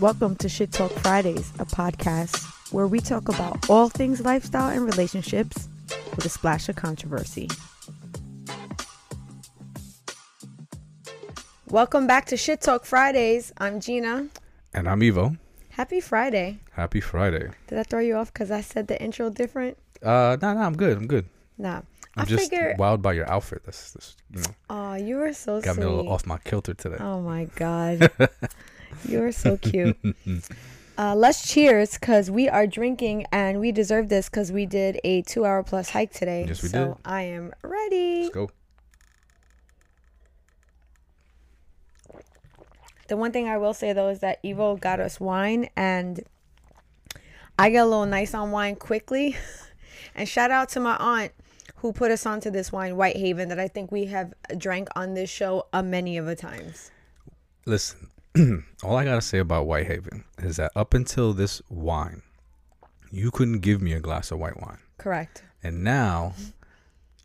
Welcome to Shit Talk Fridays, a podcast where we talk about all things lifestyle and relationships with a splash of controversy. Welcome back to Shit Talk Fridays. I'm Jeanna. And I'm Ivo. Happy Friday. Happy Friday. Did I throw you off because I said the intro different? Uh, no, no, I'm good. I'm good. Nah. I'm I just figure. wowed by your outfit. That's, that's you know, Oh, you were so got sweet. me a little off my kilter today. Oh my god. you are so cute. Uh, let's cheers because we are drinking and we deserve this because we did a two hour plus hike today. Yes, we so did. I am ready. Let's go. The one thing I will say though is that Ivo got us wine and I got a little nice on wine quickly. and shout out to my aunt who put us onto this wine, Whitehaven, that I think we have drank on this show a many of a times. Listen, all I gotta say about Whitehaven is that up until this wine, you couldn't give me a glass of white wine, Correct. and now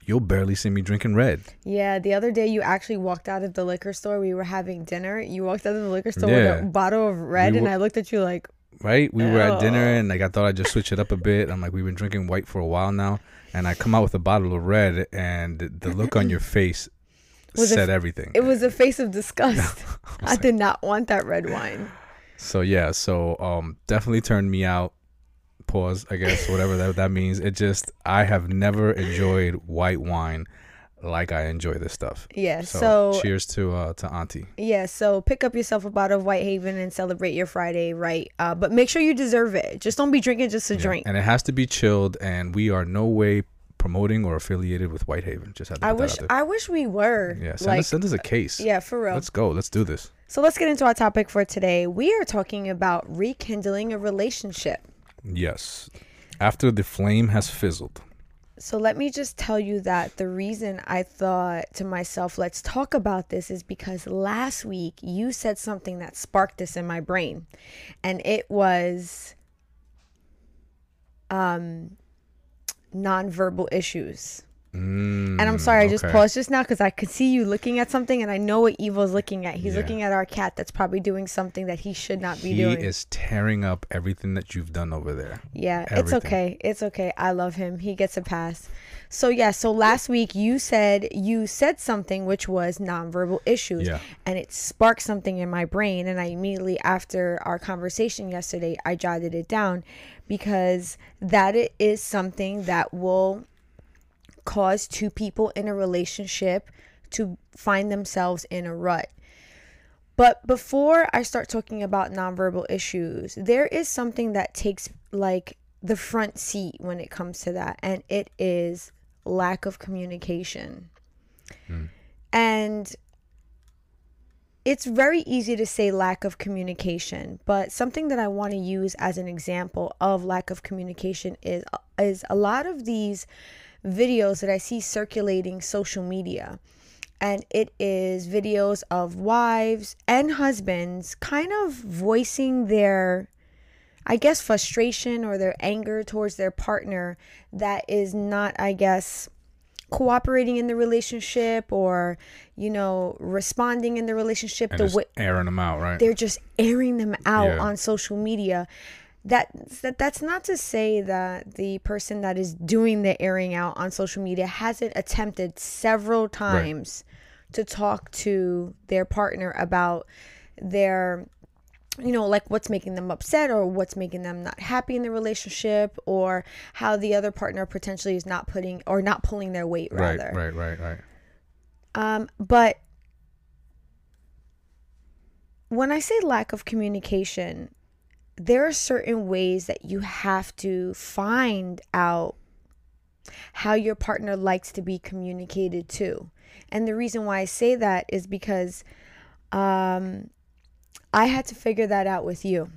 you'll barely see me drinking red. Yeah, the other day you actually walked out of the liquor store. We were having dinner. You walked out of the liquor store Yeah. with a bottle of red, We and were- I looked at you like, Right? We were at dinner, and like I thought I'd just switch it up a bit. I'm like, we've been drinking white for a while now, and I come out with a bottle of red, and the look on your face Was said everything. it was a face of disgust. was I did not want that red wine. So yeah, so um definitely turned me out. Pause, I guess, whatever that that means. It just I have never enjoyed white wine like I enjoy this stuff. Yeah, So, so, cheers to uh to Auntie. yeah, so pick up yourself a bottle of Whitehaven and celebrate your Friday, right? Uh, but make sure you deserve it. Just don't be drinking just to Yeah. drink. And it has to be chilled and we are no way promoting or affiliated with Whitehaven. Just had to I wish that out there. I wish we were. yeah, send like, us send us a case. yeah, for real. Let's go. Let's do this. so let's get into our topic for today. We are talking about rekindling a relationship. Yes. After the flame has fizzled. So let me just tell you that the reason I thought to myself, let's talk about this is because last week you said something that sparked this in my brain. And it was um nonverbal issues. Mm, And I'm sorry, I just paused just now because I could see you looking at something and I know what Ivo's looking at. He's Yeah. looking at our cat that's probably doing something that he should not be He doing. He is tearing up everything that you've done over there. Yeah, it's okay. It's okay. I love him. He gets a pass. So yeah, so last week you said you said something which was nonverbal issues Yeah. and it sparked something in my brain and I immediately after our conversation yesterday I jotted it down because that it is something that will cause two people in a relationship to find themselves in a rut. But before I start talking about nonverbal issues, there is something that takes like the front seat when it comes to that, and it is lack of communication. Hmm. And it's very easy to say lack of communication, but something that I want to use as an example of lack of communication is is a lot of these videos that I see circulating social media. And it is videos of wives and husbands kind of voicing their I guess frustration or their anger towards their partner that is not, I guess, cooperating in the relationship or, you know, responding in the relationship And the just way airing them out, right? they're just airing them out Yeah. on social media. That, that that's not to say that the person that is doing the airing out on social media hasn't attempted several times to talk to their partner about their you know like what's making them upset or what's making them not happy in the relationship or how the other partner potentially is not putting or not pulling their weight right, rather right, right, right. um, but when I say lack of communication, there are certain ways that you have to find out how your partner likes to be communicated to. And the reason why I say that is because um, I had to figure that out with you.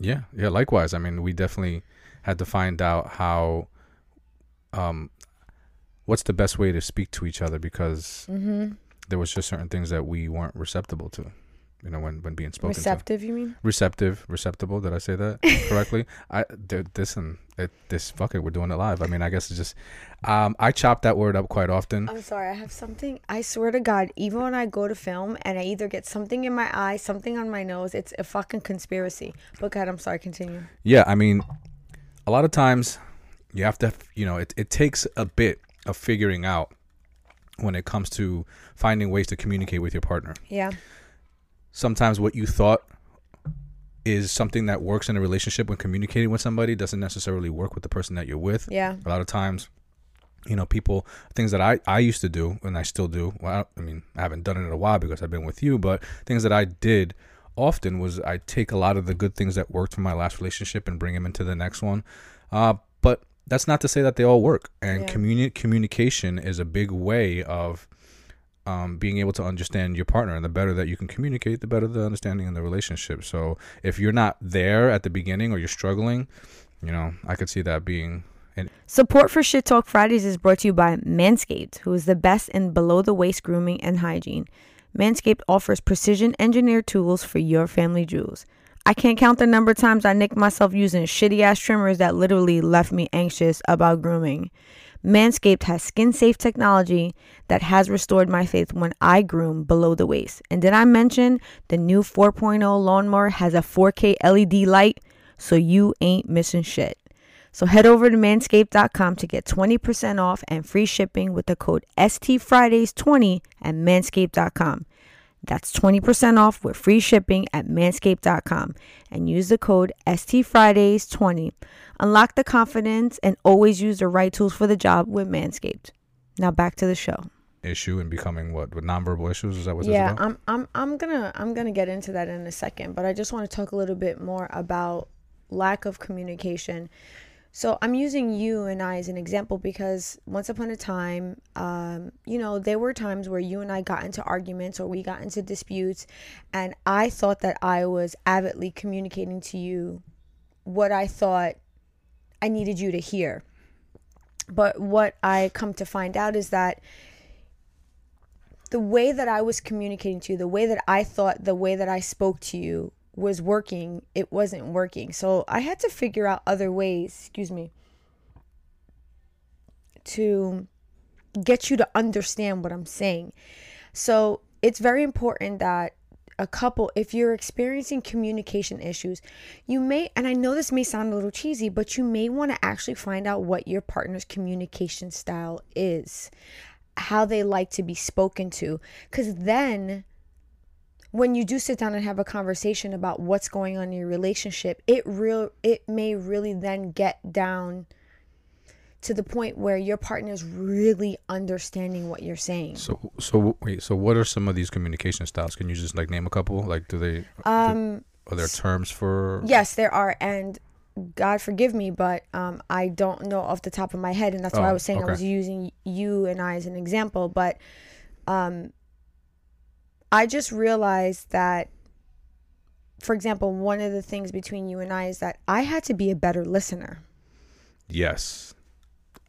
Yeah, yeah. Likewise, I mean, we definitely had to find out how, um, what's the best way to speak to each other because Mm-hmm. there was just certain things that we weren't receptible to. You know, when when being spoken to Receptive, you mean? receptive, receptible. Did I say that correctly? I dude, listen, it, this fuck it, we're doing it live. I mean, I guess it's just, um, I chop that word up quite often. I'm sorry, I have something. I swear to God, even when I go to film and I either get something in my eye, something on my nose, it's a fucking conspiracy. But God, I'm sorry, continue. Yeah, I mean, a lot of times you have to, you know, it it takes a bit of figuring out when it comes to finding ways to communicate with your partner. Yeah. Sometimes what you thought is something that works in a relationship when communicating with somebody doesn't necessarily work with the person that you're with. Yeah. a lot of times you know people things that i i used to do and i still do. Well i mean i haven't done it in a while because i've been with you but things that i did often was i take a lot of the good things that worked from my last relationship and bring them into the next one. Uh but that's not to say that they all work and Yeah. communi- communication is a big way of um, being able to understand your partner and the better that you can communicate the better the understanding in the relationship. So if you're not there at the beginning or you're struggling you know i could see that being an Support for Shit Talk Fridays is brought to you by Manscaped, who is the best in below the waist grooming and hygiene. Manscaped offers precision engineered tools for your family jewels. I can't count the number of times I nicked myself using shitty ass trimmers that literally left me anxious about grooming. Manscaped has skin safe technology that has restored my faith when I groom below the waist. And did I mention the new 4.0 lawnmower has a 4K LED light? So you ain't missing shit. So head over to manscaped.com to get 20% off and free shipping with the code STFridays20 at manscaped.com. That's 20% off with free shipping at manscaped.com and use the code STFridays20. Unlock the confidence and always use the right tools for the job with Manscaped. Now back to the show. issue and becoming what with nonverbal issues is that what yeah, this about? I'm I'm I'm gonna I'm gonna get into that in a second, but I just want to talk a little bit more about lack of communication. So I'm using you and I as an example because once upon a time, um, you know, there were times where you and I got into arguments or we got into disputes, and I thought that I was avidly communicating to you what I thought I needed you to hear. But what I come to find out is that the way that I was communicating to you, the way that I thought, the way that I spoke to you was working, it wasn't working. So I had to figure out other ways, excuse me, to get you to understand what I'm saying. So it's very important that a couple, if you're experiencing communication issues, you may, and I know this may sound a little cheesy, but you may want to actually find out what your partner's communication style is, how they like to be spoken to. Because then when you do sit down and have a conversation about what's going on in your relationship, it real it may really then get down to the point where your partner is really understanding what you're saying. So so wait, so what are some of these communication styles? Can you just like name a couple? Like do they Um are there terms for yes, there are and God forgive me, but um, I don't know off the top of my head, and that's why I Oh, was saying okay. I was using you and I as an example. But um, I just realized that, for example, one of the things between you and I is that I had to be a better listener. Yes.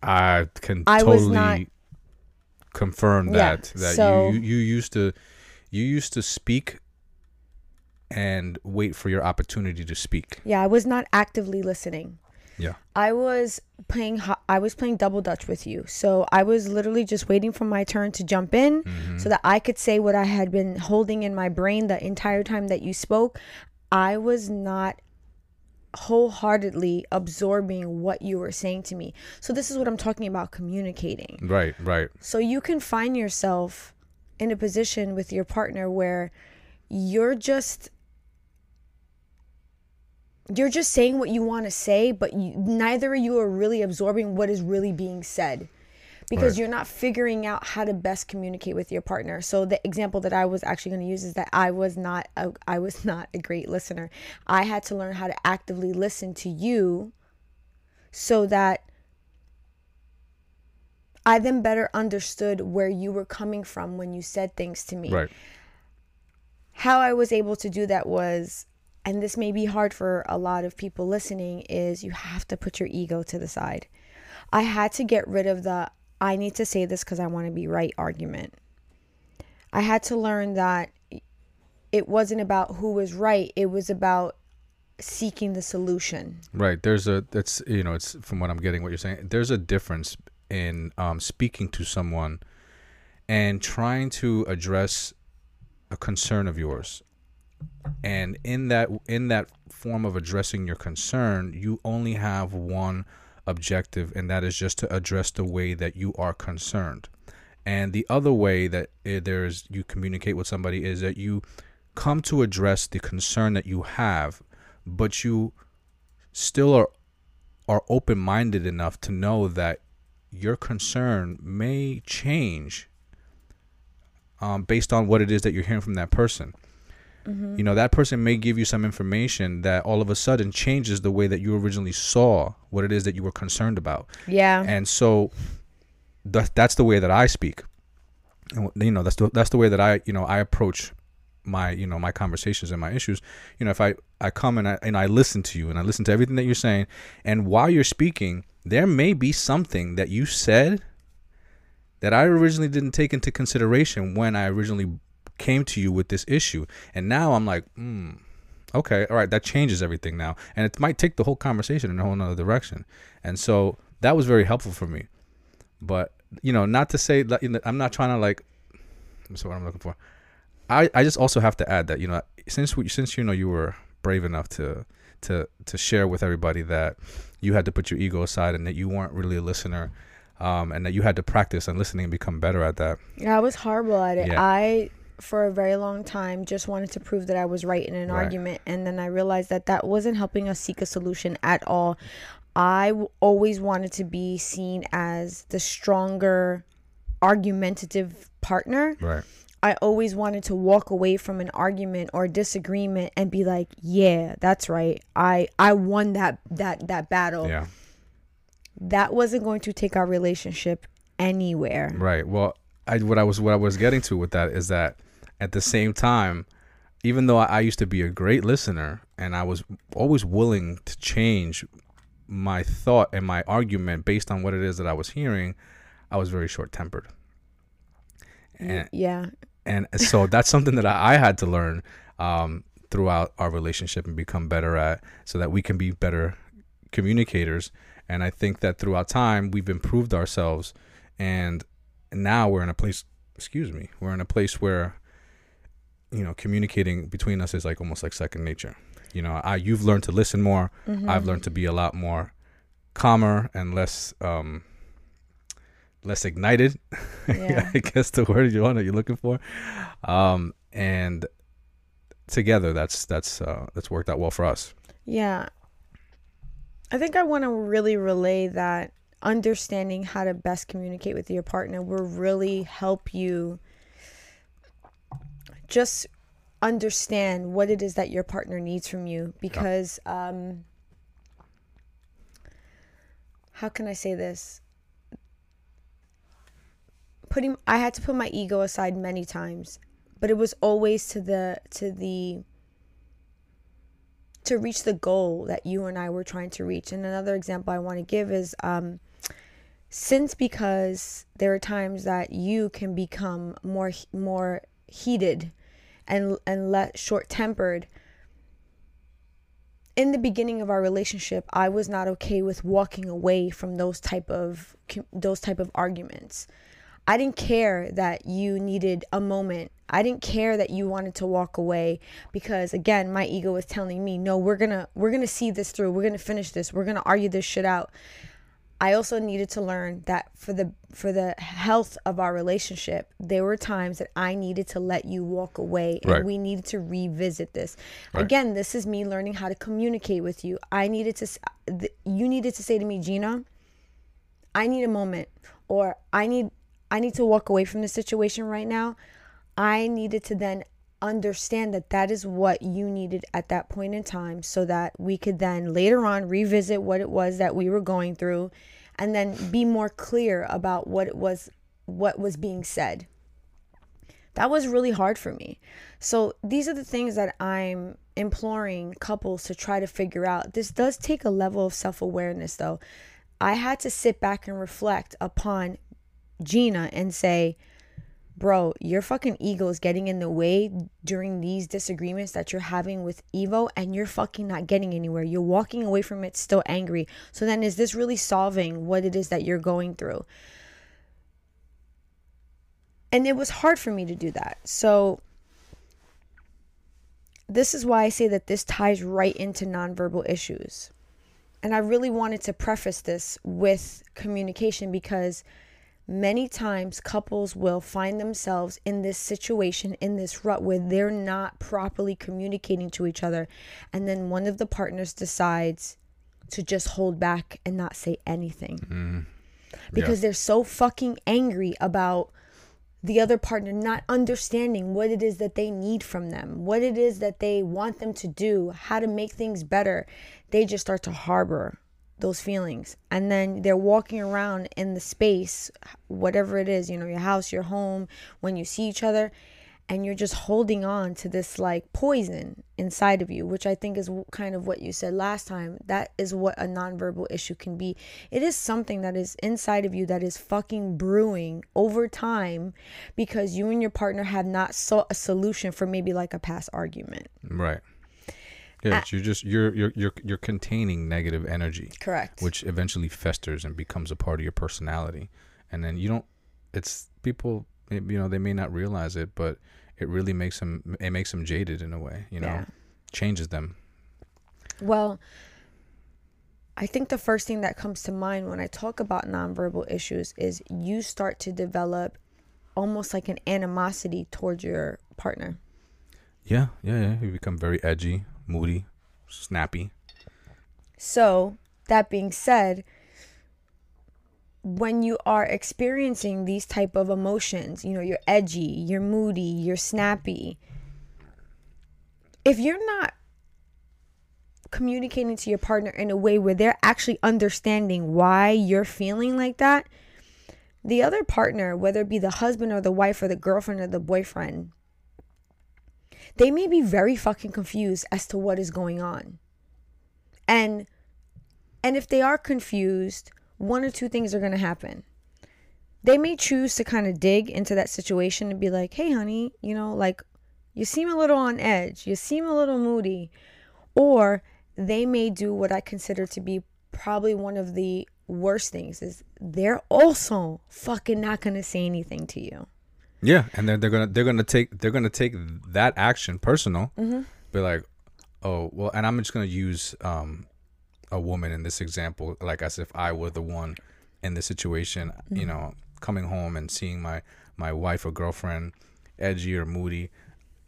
I can I was totally not- confirm Yeah, that that so- you you used to you used to speak and wait for your opportunity to speak. Yeah, I was not actively listening. Yeah. I was playing I was playing double dutch with you. So I was literally just waiting for my turn to jump in mm-hmm. so that I could say what I had been holding in my brain the entire time that you spoke. I was not wholeheartedly absorbing what you were saying to me. So this is what I'm talking about communicating. Right, right. So you can find yourself in a position with your partner where you're just you're just saying what you want to say, but you, neither of you are really absorbing what is really being said because Right. you're not figuring out how to best communicate with your partner. So the example that I was actually going to use is that I was not a, I was not a great listener. I had to learn how to actively listen to you so that I then better understood where you were coming from when you said things to me. Right. How I was able to do that was, and this may be hard for a lot of people listening, is you have to put your ego to the side. I had to get rid of the I need to say this because I want to be right argument. I had to learn that it wasn't about who was right it was about seeking the solution Right. There's a that's you know it's from what I'm getting what you're saying. There's a difference in um, speaking to someone and trying to address a concern of yours. And in that in that form of addressing your concern, you only have one objective, and that is just to address the way that you are concerned. And the other way that eh, there's you communicate with somebody is that you come to address the concern that you have, but you still are are open minded enough to know that your concern may change um, based on what it is that you're hearing from that person. Mm-hmm. You know, that person may give you some information that all of a sudden changes the way that you originally saw what it is that you were concerned about. yeah And so th- that's the way that I speak. And you know, that's the, that's the way that I, you know, I approach my, you know, my conversations and my issues. You know, if I I come and I and I listen to you and I listen to everything that you're saying and while you're speaking, there may be something that you said that I originally didn't take into consideration when I originally came to you with this issue. And now I'm like, hmm, okay, all right, that changes everything now. And it might take the whole conversation in a whole nother direction. And so that was very helpful for me. But, you know, not to say that, you know, I'm not trying to like, what's the word I'm looking for? I, I just also have to add that, you know, since we, since, you know, you were brave enough to, to, to share with everybody that you had to put your ego aside and that you weren't really a listener. Um, and that you had to practice and listening and become better at that. Yeah, I was horrible at it. Yeah. I, for a very long time, just wanted to prove that I was right in an Right. argument. And then I realized that that wasn't helping us seek a solution at all. I w- always wanted to be seen as the stronger, argumentative partner. Right. I always wanted to walk away from an argument or disagreement and be like, "Yeah, that's right. I I won that that that battle." Yeah. That wasn't going to take our relationship anywhere. Right. Well, I what I was what I was getting to with that is that at the same time, even though I, used to be a great listener and I was always willing to change my thought and my argument based on what it is that I was hearing, I was very short tempered. And Yeah. and so that's something that I, I had to learn um, throughout our relationship and become better at so that we can be better communicators and i think that throughout time we've improved ourselves and now we're in a place excuse me we're in a place where you know communicating between us is like almost like second nature you know i you've learned to listen more i've learned to be a lot more calmer and less um less ignited Yeah. I guess the word you want that you're looking for. Um, and together, that's that's uh, that's worked out well for us. Yeah. I think I want to really relay that understanding how to best communicate with your partner will really help you just understand what it is that your partner needs from you because um how can I say this? Putting I had to put my ego aside many times, but it was always to the to the to reach the goal that you and I were trying to reach. And another example I want to give is um, since because there are times that you can become more more heated and and let short tempered. In the beginning of our relationship, I was not okay with walking away from those type of those type of arguments. I didn't care that you needed a moment. I didn't care that you wanted to walk away because again, my ego was telling me, "No, we're to we're to see this through. We're to finish this. We're to argue this shit out." I also needed to learn that for the for the health of our relationship, there were times that I needed to let you walk away and Right. we needed to revisit this. Right. Again, this is me learning how to communicate with you. I needed to you needed to say to me, "Jeanna, I need a moment or I need I need to walk away from the situation right now. I needed to then understand that that is what you needed at that point in time so that we could then later on revisit what it was that we were going through and then be more clear about what it was what was being said. That was really hard for me. So these are the things that I'm imploring couples to try to figure out. This does take a level of self-awareness though. I had to sit back and reflect upon Jeanna and say, bro, your fucking ego is getting in the way during these disagreements that you're having with Ivo and you're fucking not getting anywhere. You're walking away from it still angry. So then is this really solving what it is that you're going through? And it was hard for me to do that. So this is why I say that this ties right into nonverbal issues. And I really wanted to preface this with communication because many times couples will find themselves in this situation, in this rut where they're not properly communicating to each other. And then one of the partners decides to just hold back and not say anything. Mm. Because they're so fucking angry about the other partner not understanding what it is that they need from them, what it is that they want them to do, how to make things better. They just start to harbor those feelings. And then they're walking around in the space, whatever it is, you know, your house, your home, when you see each other, and you're just holding on to this like poison inside of you, which I think is kind of what you said last time. That is what a nonverbal issue can be. It is something that is inside of you that is fucking brewing over time because you and your partner have not sought a solution for maybe like a past argument. Right. Yeah, you're just you're you're you're you're containing negative energy. Correct. Which eventually festers and becomes a part of your personality, and then you don't. It's people. You know, they may not realize it, but it really makes them. It makes them jaded in a way. You know, Yeah. changes them. Well, I think the first thing that comes to mind when I talk about nonverbal issues is you start to develop almost like an animosity towards your partner. Yeah, yeah, yeah. You become very edgy, moody, snappy. So, that being said, when you are experiencing these type of emotions, you know, you're edgy, you're moody, you're snappy. If you're not communicating to your partner in a way where they're actually understanding why you're feeling like that, the other partner, whether it be the husband or the wife or the girlfriend or the boyfriend, they may be very fucking confused as to what is going on. And and if they are confused, one or two things are going to happen. They may choose to kind of dig into that situation and be like, "Hey honey, you know, like you seem a little on edge. You seem a little moody." Or they may do what I consider to be probably one of the worst things is they're also fucking not going to say anything to you. Yeah, and then they're gonna they're gonna take they're gonna take that action personal. Be like, oh well, and I'm just gonna use um a woman in this example, like as if I were the one in this situation. You know, coming home and seeing my my wife or girlfriend edgy or moody.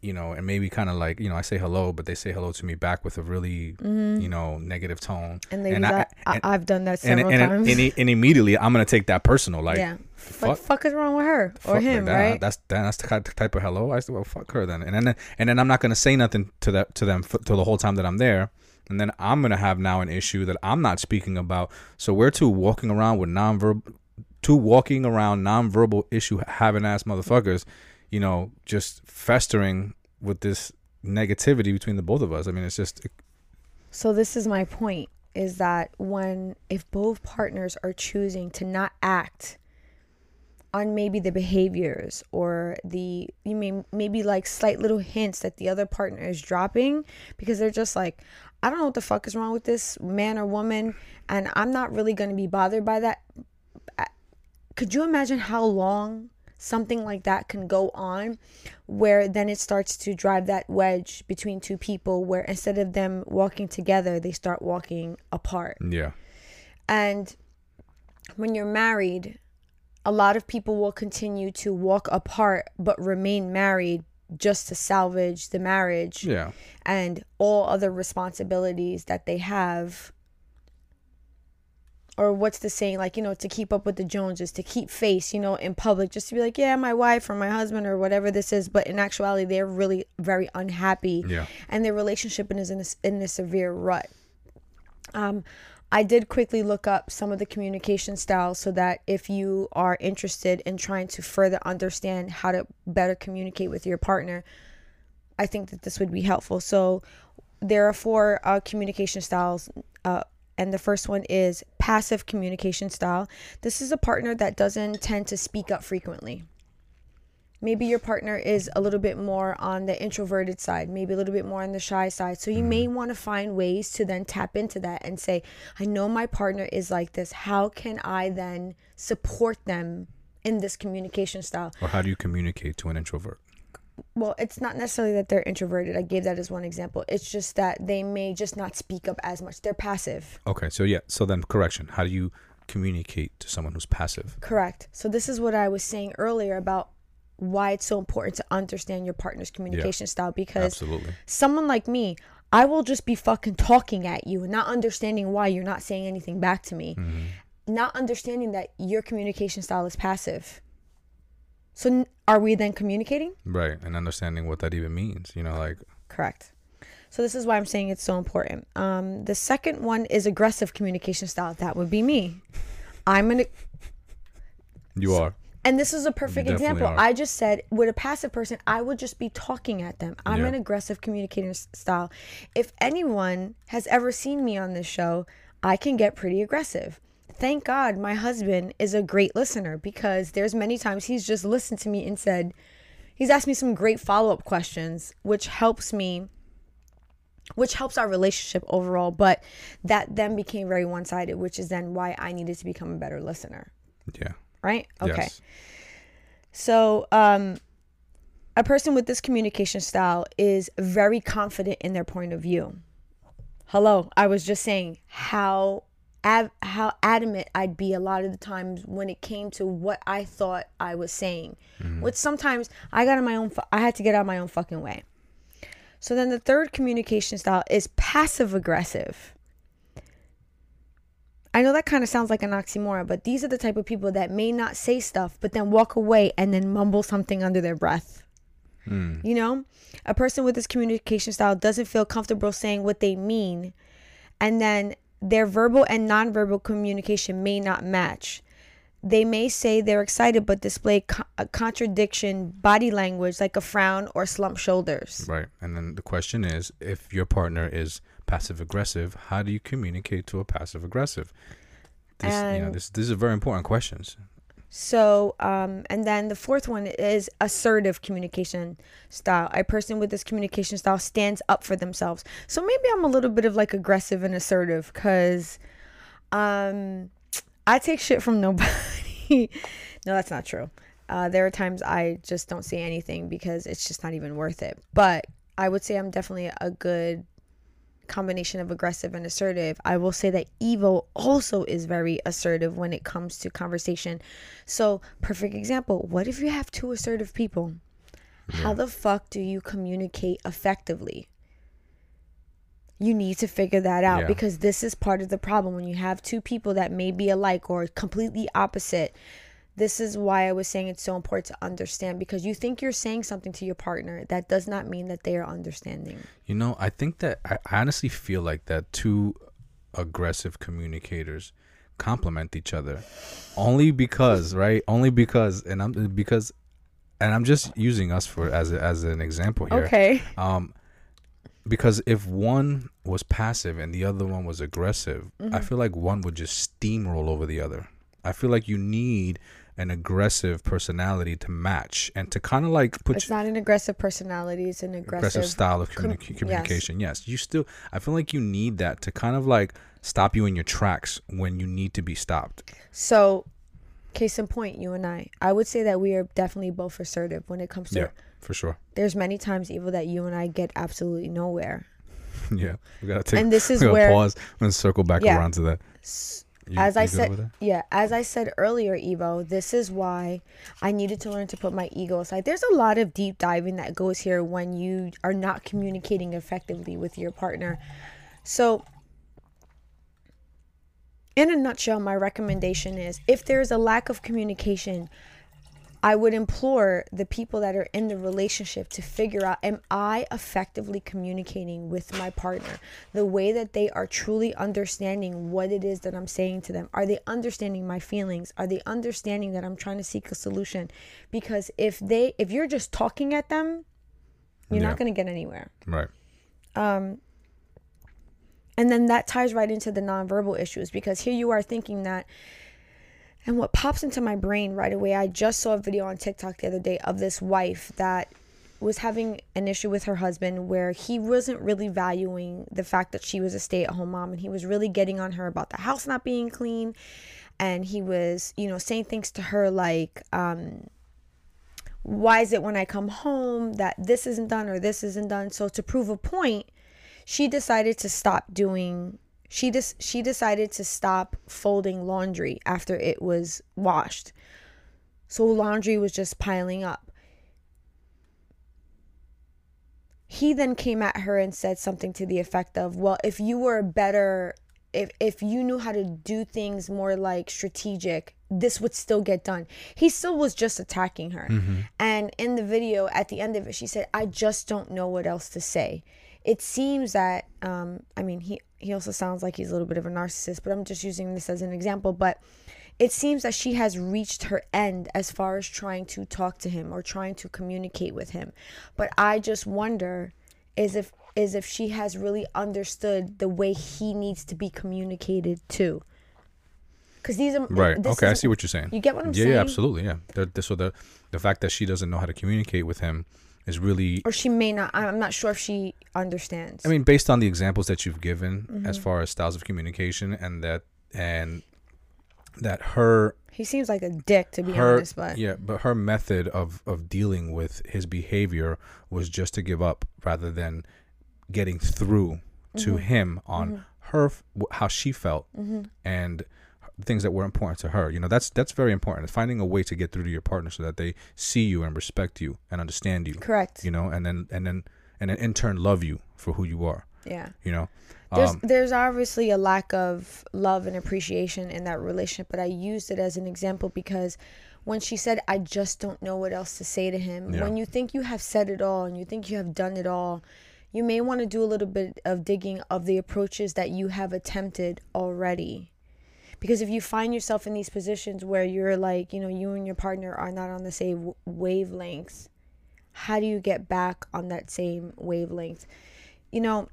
You know, and maybe kind of like you know, I say hello, but they say hello to me back with a really mm-hmm. you know negative tone. And ladies, I- and- I've done that and, several and, times. and, and immediately I'm gonna take that personal, like yeah. fuck, Like, fuck is wrong with her or him, that. right? That's that's the type of hello. I said, well, fuck her then, and then and then I'm not gonna say nothing to that to them for, to the whole time that I'm there, and then I'm gonna have now an issue that I'm not speaking about. So we're two walking around with nonverbal, two walking around nonverbal issue having ass motherfuckers, you know, just festering with this negativity between the both of us. I mean, it's just So this is my point is that when if both partners are choosing to not act on maybe the behaviors or the you may maybe like slight little hints that the other partner is dropping because they're just like I don't know what the fuck is wrong with this man or woman and I'm not really going to be bothered by that could you imagine how long something like that can go on where then it starts to drive that wedge between two people where instead of them walking together they start walking apart. Yeah, and when you're married a lot of people will continue to walk apart but remain married just to salvage the marriage yeah, and all other responsibilities that they have or what's the saying like you know to keep up with the joneses to keep face you know in public just to be like yeah my wife or my husband or whatever this is but in actuality they're really very unhappy yeah. and their relationship is in a, in a severe rut um I did quickly look up some of the communication styles so that if you are interested in trying to further understand how to better communicate with your partner, I think that this would be helpful. So, there are four uh, communication styles. Uh, and the first one is passive communication style. This is a partner that doesn't tend to speak up frequently. Maybe your partner is a little bit more on the introverted side, maybe a little bit more on the shy side. So you may mm-hmm. want to find ways to then tap into that and say, I know my partner is like this. How can I then support them in this communication style? Or how do you communicate to an introvert? Well, it's not necessarily that they're introverted. I gave that as one example. It's just that they may just not speak up as much. They're passive. Okay, so yeah, so then correction. How do you communicate to someone who's passive? Correct. So this is what I was saying earlier about why it's so important to understand your partner's communication style because Absolutely. someone like me, I will just be fucking talking at you and not understanding why you're not saying anything back to me. Mm-hmm. Not understanding that your communication style is passive. So n- are we then communicating? Right, and understanding what that even means. You know, like Correct. So this is why I'm saying it's so important. Um, the second one is aggressive communication style. That would be me. I'm gonna, you are. and this is a perfect example. are. I just said with a passive person, I would just be talking at them. I'm Yeah. an aggressive communicator style. If anyone has ever seen me on this show, I can get pretty aggressive. Thank God my husband is a great listener because there's many times he's just listened to me and said, he's asked me some great follow up questions, which helps me which helps our relationship overall, but that then became very one sided, which is then why I needed to become a better listener. Yeah. Right? Okay. Yes. So, um, a person with this communication style is very confident in their point of view. Hello, I was just saying how av- how adamant I'd be a lot of the times when it came to what I thought I was saying, mm-hmm. which sometimes I got in my own. Fu- I had to get out of my own fucking way. So then the third communication style is passive aggressive. I know that kind of sounds like an oxymoron, but these are the type of people that may not say stuff, but then walk away and then mumble something under their breath. Hmm. You know, a person with this communication style doesn't feel comfortable saying what they mean, and then their verbal and nonverbal communication may not match. They may say they're excited but display co- a contradiction body language like a frown or slumped shoulders. Right. And then the question is if your partner is passive aggressive, how do you communicate to a passive aggressive? These, you know, And- this, these are very important questions. So, um, and then the fourth one is assertive communication style. A person with this communication style stands up for themselves. So maybe I'm a little bit of like aggressive and assertive because um, I take shit from nobody. no, that's not true. Uh, there are times I just don't say anything because it's just not even worth it. But I would say I'm definitely a good combination of aggressive and assertive. I will say that Ivo also is very assertive when it comes to conversation. So, perfect example what if you have two assertive people? How the fuck do you communicate effectively? You need to figure that out Yeah. because this is part of the problem when you have two people that may be alike or completely opposite. This is why I was saying it's so important to understand because you think you're saying something to your partner. That does not mean that they are understanding. You know, I think that I I honestly feel like that two aggressive communicators complement each other only because, right? Only because, and I'm because, and I'm just using us for as a, as an example here. Okay. Um, because if one was passive and the other one was aggressive, I Mm-hmm. feel like one would just steamroll over the other. I feel like you need an aggressive personality to match and to kind of like put It's not an aggressive personality. It's an aggressive. aggressive style of com- communica- yes. communication. Yes. you still. I feel like you need that to kind of like stop you in your tracks when you need to be stopped. So, case in point, you and I. I would say that we are definitely both assertive when it comes to. Yeah, for sure. There's many times, Ivo, that you and I get absolutely nowhere. yeah, we gotta take. And this is where- pause and circle back Yeah. around to that. You- as I you with said, yeah, as I said earlier, Ivo, this is why I needed to learn to put my ego aside. There's a lot of deep diving that goes here when you are not communicating effectively with your partner. So, in a nutshell, my recommendation is if there's a lack of communication, I would implore the people that are in the relationship to figure out am I effectively communicating with my partner the way that they are truly understanding what it is that I'm saying to them? Are they understanding my feelings? Are they understanding that I'm trying to seek a solution? Because if they if you're just talking at them, you're Yeah. not going to get anywhere. Right. Um and then that ties right into the nonverbal issues because here you are thinking that And what pops into my brain right away, I just saw a video on TikTok the other day of this wife that was having an issue with her husband where he wasn't really valuing the fact that she was a stay at home mom and he was really getting on her about the house not being clean. And he was, you know, saying things to her like, um, why is it when I come home that this isn't done or this isn't done? So to prove a point, she decided to stop doing she just she decided to stop folding laundry after it was washed. So laundry was just piling up. He then came at her and said something to the effect of, "Well, if you were better if if you knew how to do things more like strategic, this would still get done." He still was just attacking her. Mm-hmm. And in the video at the end of it, she said, "I just don't know what else to say." It seems that um I mean, he he also sounds like he's a little bit of a narcissist, but I'm just using this as an example. But it seems that she has reached her end as far as trying to talk to him or trying to communicate with him. But I just wonder is if is if she has really understood the way he needs to be communicated to. Because these are right. Okay, I see what you're saying. You get what I'm yeah, saying? Yeah, absolutely. Yeah. The, the, so the the fact that she doesn't know how to communicate with him is really or she may not i'm not sure if she understands i mean based on the examples that you've given mm-hmm. as far as styles of communication and that and that her he seems like a dick to be her, honest but yeah but her method of of dealing with his behavior was just to give up rather than getting through to mm-hmm. him on mm-hmm. her how she felt mm-hmm. Things that were important to her. You know, that's that's very important. Finding a way to get through to your partner so that they see you and respect you and understand you. Correct. You know, and then and then and then in turn love you for who you are. Yeah. You know. There's um, there's obviously a lack of love and appreciation in that relationship, but I used it as an example because when she said I just don't know what else to say to him, yeah. when you think you have said it all and you think you have done it all, you may want to do a little bit of digging of the approaches that you have attempted already because if you find yourself in these positions where you're like you know you and your partner are not on the same wavelengths how do you get back on that same wavelength you know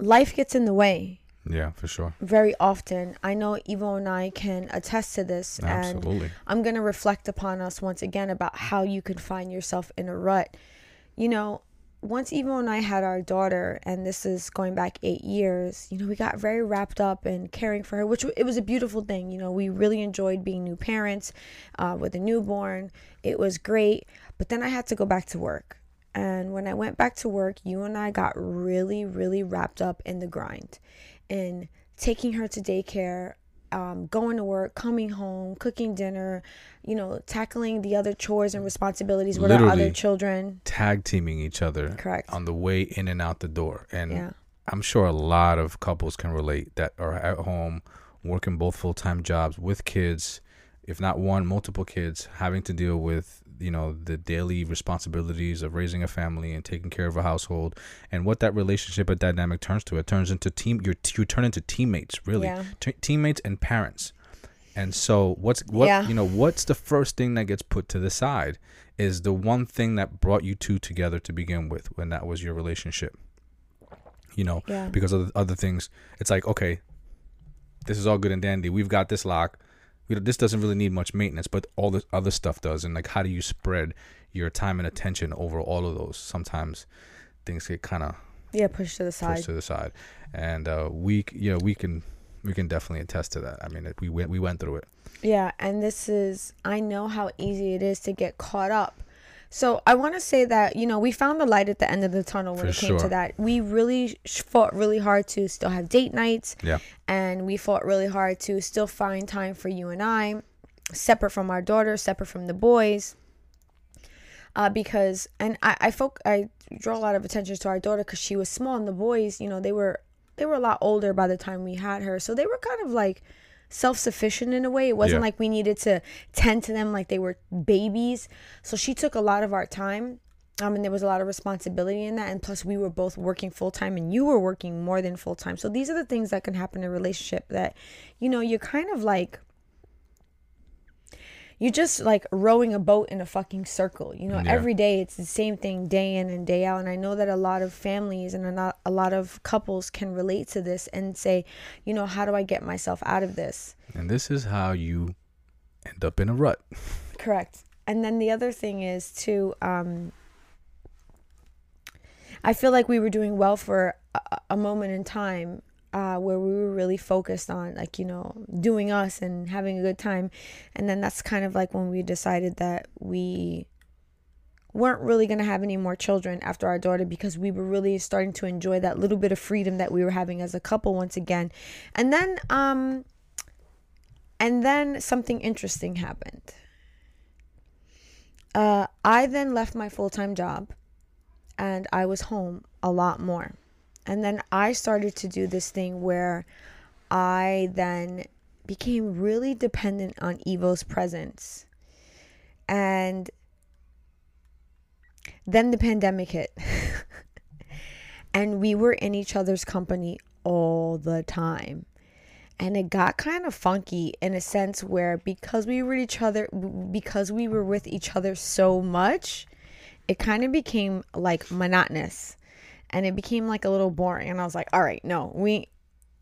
life gets in the way yeah, for sure. Very often. I know Ivo and I can attest to this. Absolutely. And I'm going to reflect upon us once again about how you can find yourself in a rut. You know, once Ivo and I had our daughter, and this is going back eight years, you know, we got very wrapped up in caring for her, which it was a beautiful thing. You know, we really enjoyed being new parents uh, with a newborn. It was great. But then I had to go back to work. And when I went back to work, you and I got really, really wrapped up in the grind in taking her to daycare, um, going to work, coming home, cooking dinner, you know, tackling the other chores and responsibilities with Literally our other children. Tag teaming each other. Correct. On the way in and out the door. And yeah. I'm sure a lot of couples can relate that are at home working both full time jobs with kids, if not one, multiple kids, having to deal with you know the daily responsibilities of raising a family and taking care of a household and what that relationship and dynamic turns to it turns into team you you turn into teammates really yeah. T- teammates and parents and so what's what yeah. you know what's the first thing that gets put to the side is the one thing that brought you two together to begin with when that was your relationship you know yeah. because of other things it's like okay this is all good and dandy we've got this lock this doesn't really need much maintenance, but all this other stuff does. And like, how do you spread your time and attention over all of those? Sometimes things get kind of yeah pushed to the side. Pushed to the side, and uh, we you know we can we can definitely attest to that. I mean, we went we went through it. Yeah, and this is I know how easy it is to get caught up so I want to say that you know we found the light at the end of the tunnel when For it came sure. to that. We really fought really hard to still have date nights. Yeah. And we fought really hard to still find time for you and I, separate from our daughter, separate from the boys. Uh, because and I I folk I draw a lot of attention to our daughter because she was small and the boys you know they were they were a lot older by the time we had her so they were kind of like self sufficient in a way. It wasn't yeah. like we needed to tend to them like they were babies. So she took a lot of our time. Um, and there was a lot of responsibility in that. And plus, we were both working full time, and you were working more than full time. So these are the things that can happen in a relationship that, you know, you're kind of like, you're just like rowing a boat in a fucking circle. You know, Yeah. every day it's the same thing day in and day out. And I know that a lot of families and a lot, of couples can relate to this and say, you know, how do I get myself out of this? And this is how you end up in a rut. Correct. And then the other thing is too, um, I feel like we were doing well for a, a moment in time uh, where we were really focused on like you know doing us and having a good time, and then that's kind of like when we decided that we weren't really going to have any more children after our daughter because we were really starting to enjoy that little bit of freedom that we were having as a couple once again. And then um and then something interesting happened. Uh, I then left my full time job and I was home a lot more. And then I started to do this thing where I then became really dependent on Ivo's presence. And then the pandemic hit. and we were in each other's company all the time and it got kind of funky in a sense where because we were each other because we were with each other so much it kind of became like monotonous and it became like a little boring and i was like all right no we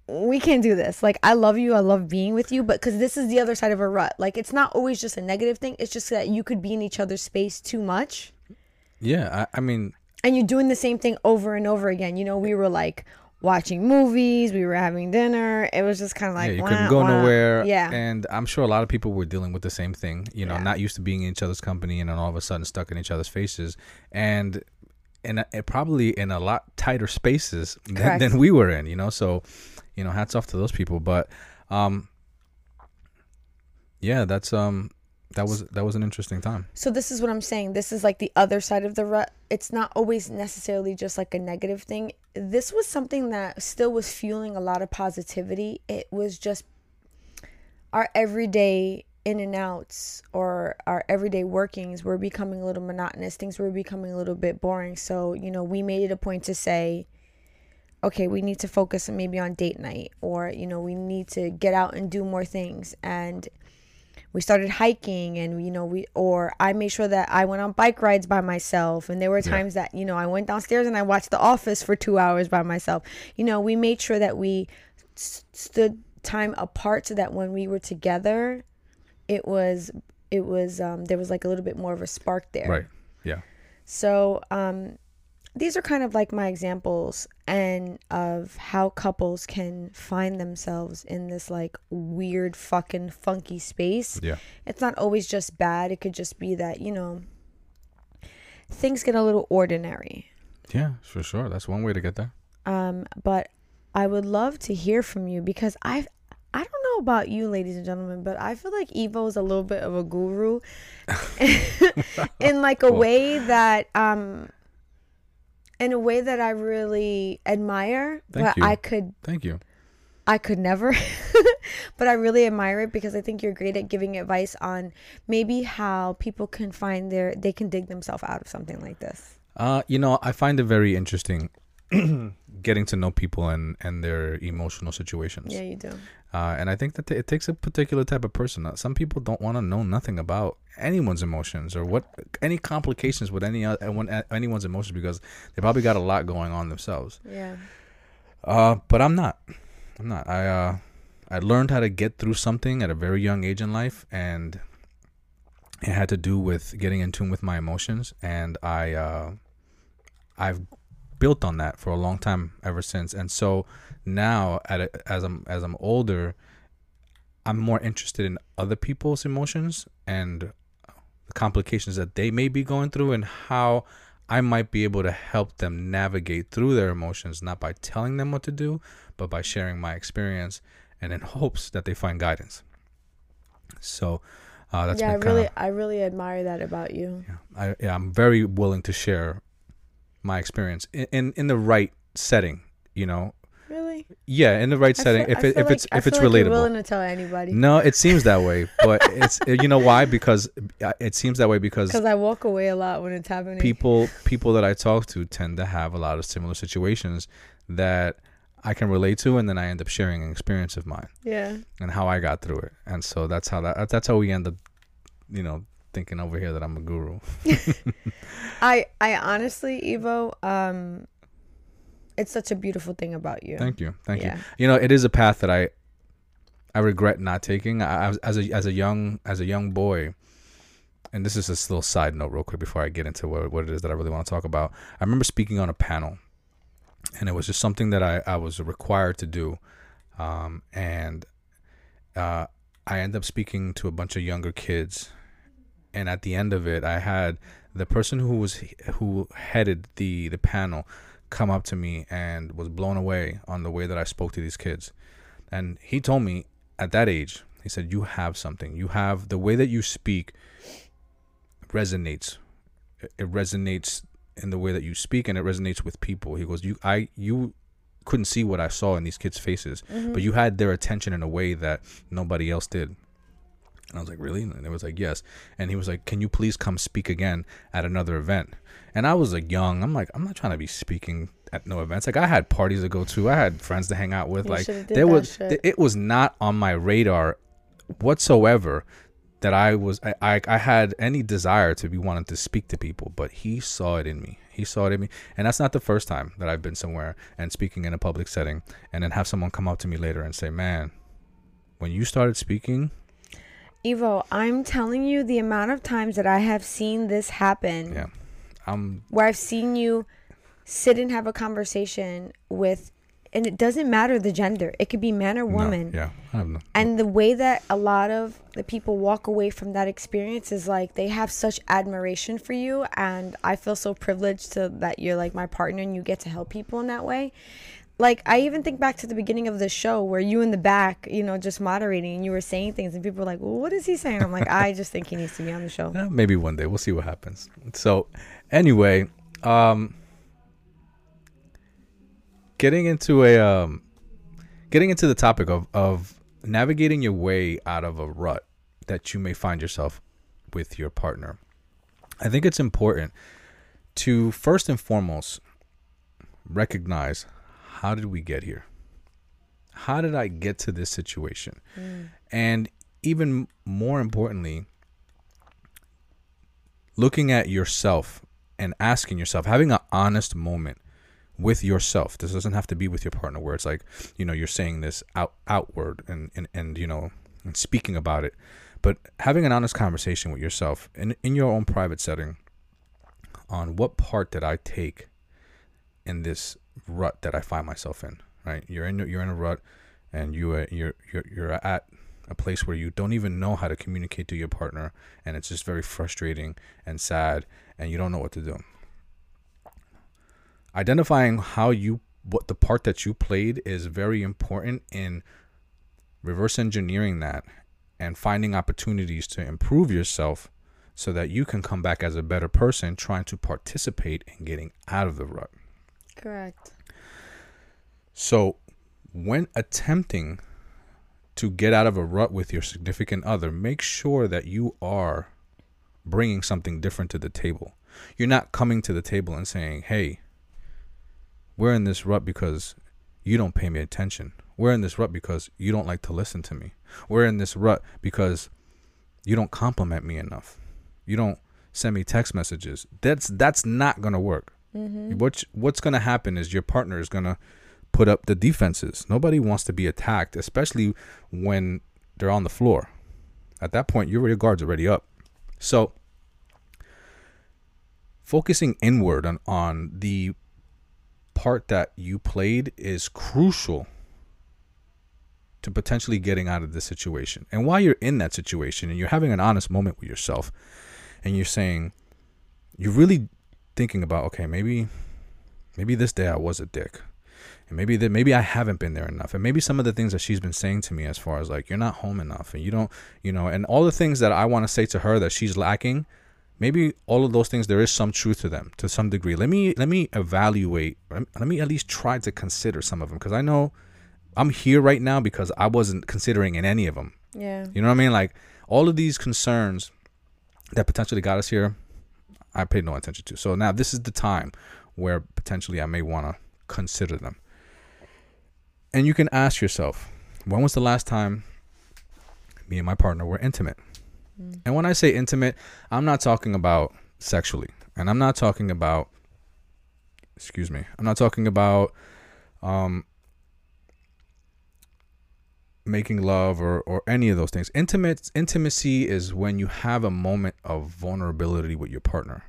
we can't do this like i love you i love being with you but because this is the other side of a rut like it's not always just a negative thing it's just that you could be in each other's space too much Yeah, I, I mean, and you're doing the same thing over and over again you know we were like watching movies we were having dinner it was just kind of like yeah, you couldn't go wah. nowhere. yeah And I'm sure a lot of people were dealing with the same thing, you know, Yeah. not used to being in each other's company and then all of a sudden stuck in each other's faces. And and it probably in a lot tighter spaces than, than we were in, you know. So, you know, hats off to those people. But um yeah, that's um that was that was an interesting time. So this is what I'm saying. This is like the other side of the rut. It's not always necessarily just like a negative thing. This was something that still was fueling a lot of positivity. It was just our everyday in and outs or our everyday workings were becoming a little monotonous. Things were becoming a little bit boring. So, you know, we made it a point to say, okay, we need to focus maybe on date night or, you know, we need to get out and do more things. And we started hiking and you know we or i made sure that i went on bike rides by myself and there were times that you know i went downstairs and i watched the office for two hours by myself you know we made sure that we s- stood time apart so that when we were together it was it was um there was like a little bit more of a spark there Right. Yeah. so um these are kind of like my examples and of how couples can find themselves in this like weird fucking funky space Yeah. it's not always just bad it could just be that you know things get a little ordinary Yeah, for sure. That's one way to get there. um but i would love to hear from you because i i don't know about you ladies and gentlemen but i feel like Ivo is a little bit of a guru in like a way that um in a way that i really admire Thank but you. i could Thank you. I could never, but I really admire it because I think you're great at giving advice on maybe how people can find their they can dig themselves out of something like this. Uh, you know, I find it very interesting getting to know people and and their emotional situations. Yeah, you do. Uh, and I think that it takes a particular type of person. Uh, Some people don't want to know nothing about anyone's emotions or what any complications with any uh, anyone- anyone's emotions because they probably got a lot going on themselves. Yeah. Uh, but I'm not. I'm not. I uh, I learned how to get through something at a very young age in life, and it had to do with getting in tune with my emotions. And I uh, I've built on that for a long time ever since. And so now, at a, as I'm as I'm older, I'm more interested in other people's emotions and the complications that they may be going through and how I might be able to help them navigate through their emotions, not by telling them what to do, but by sharing my experience and in hopes that they find guidance. So uh, that's yeah, I really kinda, I really admire that about you. yeah, I, yeah, I'm very willing to share my experience in, in, in the right setting, you know. Really? Yeah, in the right I setting. feel- if it, if it's like- I if it's like relatable. willing to tell anybody. No, it seems that way, but it's you know why? Because uh, it seems that way because Because I walk away a lot when it's happening. people people that I talk to tend to have a lot of similar situations that I can relate to, and then I end up sharing an experience of mine Yeah. and how I got through it, and so that's how that that's how we end up you know, thinking over here that I'm a guru. I I honestly, Ivo, um, it's such a beautiful thing about you. Thank you, thank Yeah. you. You know, it is a path that I, I regret not taking. I, I was as a as a young as a young boy, and this is a little side note, real quick, before I get into what what it is that I really want to talk about. I remember speaking on a panel, and it was just something that I I was required to do, um, and, uh, I ended up speaking to a bunch of younger kids, and at the end of it, I had the person who was who headed the the panel come up to me and was blown away on the way that I spoke to these kids. And he told me at that age, he said, You have something. You have the way that you speak resonates. It- It resonates in the way that you speak and it resonates with people. He goes, You I you couldn't see what I saw in these kids' faces, mm-hmm. but you had their attention in a way that nobody else did. And I was like, really? And it was like, yes. And he was like, can you please come speak again at another event? And I was like, young. I'm like, I'm not trying to be speaking at no events. Like, I had parties to go to. I had friends to hang out with. You like, there was, shit. it was not on my radar whatsoever that I was, I, I, I had any desire to be wanting to speak to people. But he saw it in me. He saw it in me. And that's not the first time that I've been somewhere and speaking in a public setting and then have someone come up to me later and say, man, when you started speaking, Ivo, I'm telling you the amount of times that I have seen this happen. yeah, I'm where I've seen you sit and have a conversation with, and it doesn't matter the gender. It could be man or no, woman. yeah, I don't know. And the way that a lot of the people walk away from that experience is like they have such admiration for you. And I feel so privileged to that you're like my partner and you get to help people in that way. Like I even think back to the beginning of the show where you in the back, you know, just moderating and you were saying things and people were like, well, what is he saying? I'm like, I just think he needs to be on the show. Eh, maybe one day we'll see what happens. So, anyway, um, getting into a um, getting into the topic of of navigating your way out of a rut that you may find yourself with your partner. I think it's important to first and foremost recognize how did we get here? How did I get to this situation? Mm. And even more importantly, looking at yourself and asking yourself, having an honest moment with yourself. This doesn't have to be with your partner where it's like, you know, you're saying this out outward and, and, and you know, and speaking about it. But having an honest conversation with yourself in, in your own private setting on what part did I take in this rut that I find myself in, right? You're in you're in a rut and you uh, you're you're you're at a place where you don't even know how to communicate to your partner and it's just very frustrating and sad and you don't know what to do. Identifying how you what the part that you played is very important in reverse engineering that and finding opportunities to improve yourself so that you can come back as a better person trying to participate in getting out of the rut. Correct. So, when attempting to get out of a rut with your significant other, make sure that you are bringing something different to the table. You're not coming to the table and saying, "Hey, we're in this rut because you don't pay me attention. We're in this rut because you don't like to listen to me. We're in this rut because you don't compliment me enough. You don't send me text messages." That's that's not going to work. Mm-hmm. What's what's going to happen is your partner is to put up the defenses. Nobody wants to be attacked, especially when they're on the floor. At that point, your guard's already up. So, focusing inward on, on the part that you played is crucial to potentially getting out of this situation. And while you're in that situation and you're having an honest moment with yourself and you're saying, you're really thinking about, okay, maybe maybe this day I was a dick. And maybe that maybe I haven't been there enough. And maybe some of the things that she's been saying to me as far as like you're not home enough and you don't, you know, and all the things that I want to say to her that she's lacking, maybe all of those things there is some truth to them to some degree. Let me let me evaluate. Let me at least try to consider some of them because I know I'm here right now because I wasn't considering in any of them. Yeah. You know what I mean? Like all of these concerns that potentially got us here, I paid no attention to. So now this is the time where potentially I may want to consider them. And you can ask yourself, when was the last time me and my partner were intimate? And when I say intimate, I'm not talking about sexually. And I'm not talking about excuse me. I'm not talking about um making love or or any of those things. Intimate intimacy is when you have a moment of vulnerability with your partner.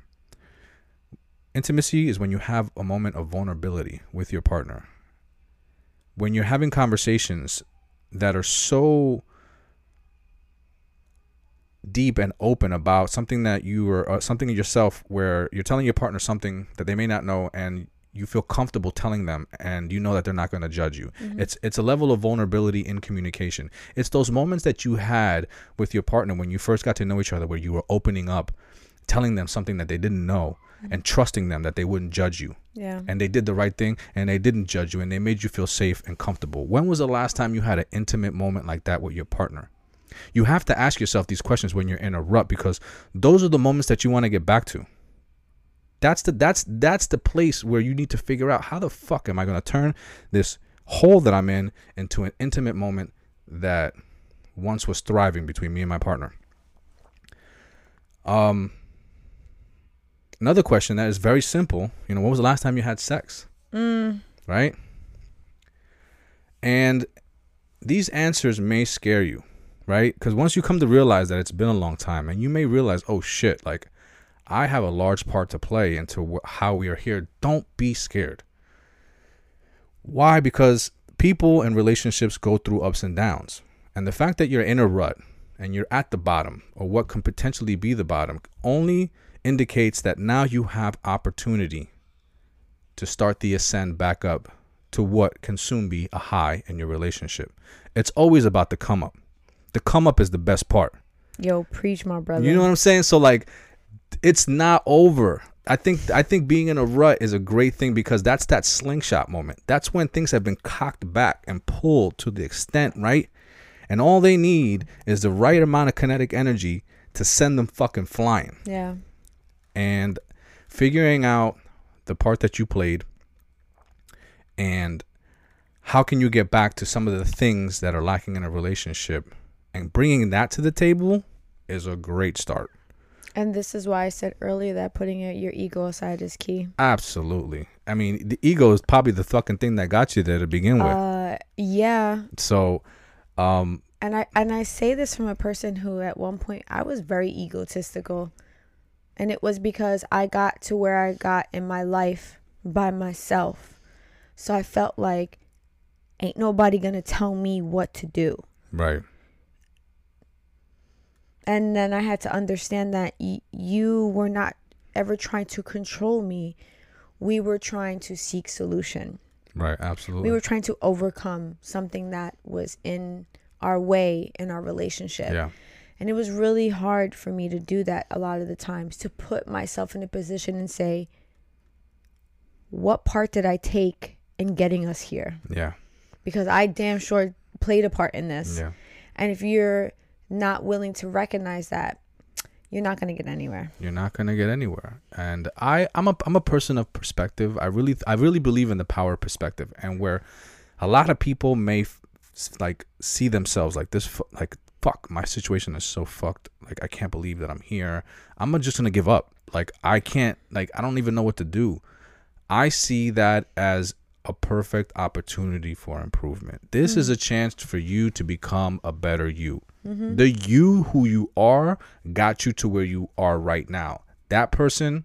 Intimacy is when you have a moment of vulnerability with your partner. When you're having conversations that are so deep and open about something that you are uh, something in yourself where you're telling your partner something that they may not know and you feel comfortable telling them and you know that they're not going to judge you. Mm-hmm. It's it's a level of vulnerability in communication. It's those moments that you had with your partner when you first got to know each other where you were opening up, telling them something that they didn't know mm-hmm. and trusting them that they wouldn't judge you. Yeah. And they did the right thing and they didn't judge you and they made you feel safe and comfortable. When was the last time you had an intimate moment like that with your partner? You have to ask yourself these questions when you're in a rut because those are the moments that you want to get back to. That's the that's that's the place where you need to figure out how the fuck am I going to turn this hole that I'm in into an intimate moment that once was thriving between me and my partner. Um another question that is very simple, you know, when was the last time you had sex? Mm. Right? And these answers may scare you, right? Because once you come to realize that it's been a long time and you may realize, oh shit, like I have a large part to play into wh- how we are here. Don't be scared. Why? Because people and relationships go through ups and downs. And the fact that you're in a rut and you're at the bottom or what can potentially be the bottom only indicates that now you have opportunity to start the ascend back up to what can soon be a high in your relationship. It's always about the come up. The come up is the best part. Yo, preach, my brother. You know what I'm saying? So like it's not over. I think I think being in a rut is a great thing because that's that slingshot moment. That's when things have been cocked back and pulled to the extent, right? And all they need is the right amount of kinetic energy to send them fucking flying. Yeah. And figuring out the part that you played and how can you get back to some of the things that are lacking in a relationship and bringing that to the table is a great start. And this is why I said earlier that putting your ego aside is key. Absolutely. I mean, the ego is probably the fucking thing that got you there to begin with. Uh, yeah. So, um, and I and I say this from a person who at one point I was very egotistical. And it was because I got to where I got in my life by myself. So I felt like ain't nobody going to tell me what to do. Right and then I had to understand that y- you were not ever trying to control me. We were trying to seek solution. Right, absolutely. We were trying to overcome something that was in our way in our relationship. Yeah. And it was really hard for me to do that a lot of the times to put myself in a position and say, what part did I take in getting us here? Yeah. Because I damn sure played a part in this. Yeah. And if you're not willing to recognize that, you're not going to get anywhere. You're not going to get anywhere. And I I'm a I'm a person of perspective. I really I really believe in the power of perspective and where a lot of people may f- like see themselves like this like fuck my situation is so fucked like i can't believe that i'm here i'm just gonna give up like i can't like i don't even know what to do i see that as a perfect opportunity for improvement this mm-hmm. is a chance for you to become a better you Mm-hmm. The you who you are got you to where you are right now. That person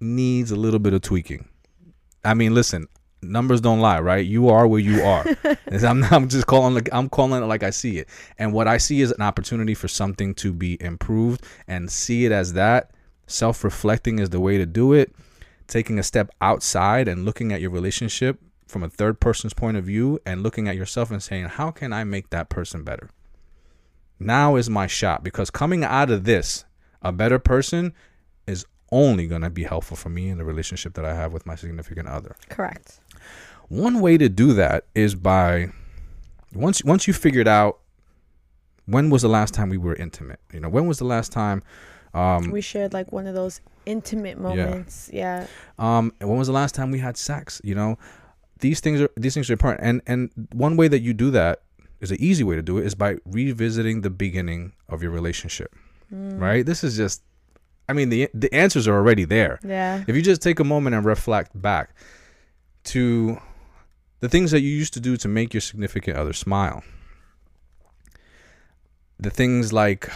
needs a little bit of tweaking. I mean, listen, numbers don't lie, right? You are where you are. I'm, I'm just calling like I'm calling it like I see it. And what I see is an opportunity for something to be improved and see it as that. Self-reflecting is the way to do it. Taking a step outside and looking at your relationship from a third person's point of view and looking at yourself and saying, "How can I make that person better?" Now is my shot because coming out of this, a better person is only going to be helpful for me in the relationship that I have with my significant other. Correct. One way to do that is by once once you figured out when was the last time we were intimate? You know, when was the last time um, we shared like one of those intimate moments? Yeah. yeah. Um, when was the last time we had sex? You know, these things are these things are important. And and one way that you do that is an easy way to do it is by revisiting the beginning of your relationship. right? This is just, I mean, the the answers are already there. Yeah. If you just take a moment and reflect back to the things that you used to do to make your significant other smile, the things like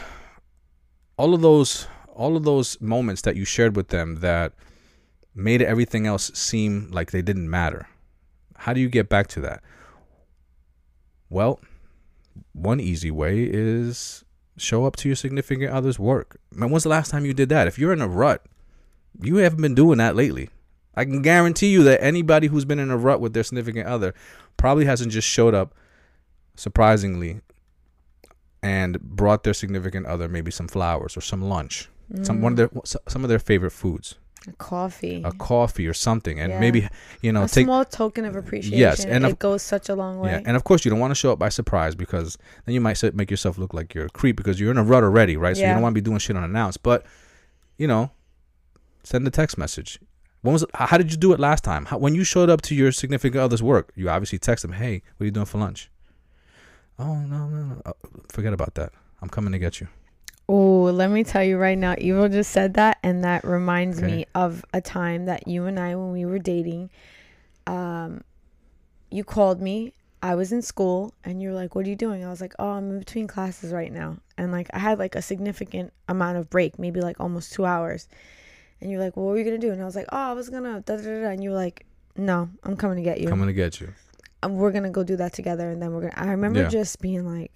all of those all of those moments that you shared with them that made everything else seem like they didn't matter. How do you get back to that? Well, one easy way is show up to your significant other's work. Man, when's the last time you did that? If you're in a rut, you haven't been doing that lately. I can guarantee you that anybody who's been in a rut with their significant other probably hasn't just showed up surprisingly and brought their significant other maybe some flowers or some lunch, some one of their some of their favorite foods, A coffee. a coffee or something, and Yeah. maybe you know a take small token of appreciation. Yes, and it of- goes such a long way. Yeah, and of course you don't want to show up by surprise because then you might make yourself look like you're a creep because you're in a rut already, right? So you don't want to be doing shit unannounced. But you know, send a text message. When was how did you do it last time? How, when you showed up to your significant other's work, you obviously text them, "Hey, what are you doing for lunch?" Oh no, no, no. Oh, forget about that. I'm coming to get you. Oh, let me tell you right now, Ivo just said that, and that reminds Okay. me of a time that you and I, when we were dating, um, you called me. I was in school, and you were like, "What are you doing?" I was like, "Oh, I'm in between classes right now," and like I had like a significant amount of break, maybe like almost two hours. And you're like, well, "What were you gonna do?" And I was like, "Oh, I was gonna da da da,", da," and you were like, "No, I'm coming to get you. I'm Coming to get you. And we're gonna go do that together, and then we're gonna." I remember Yeah. just being like,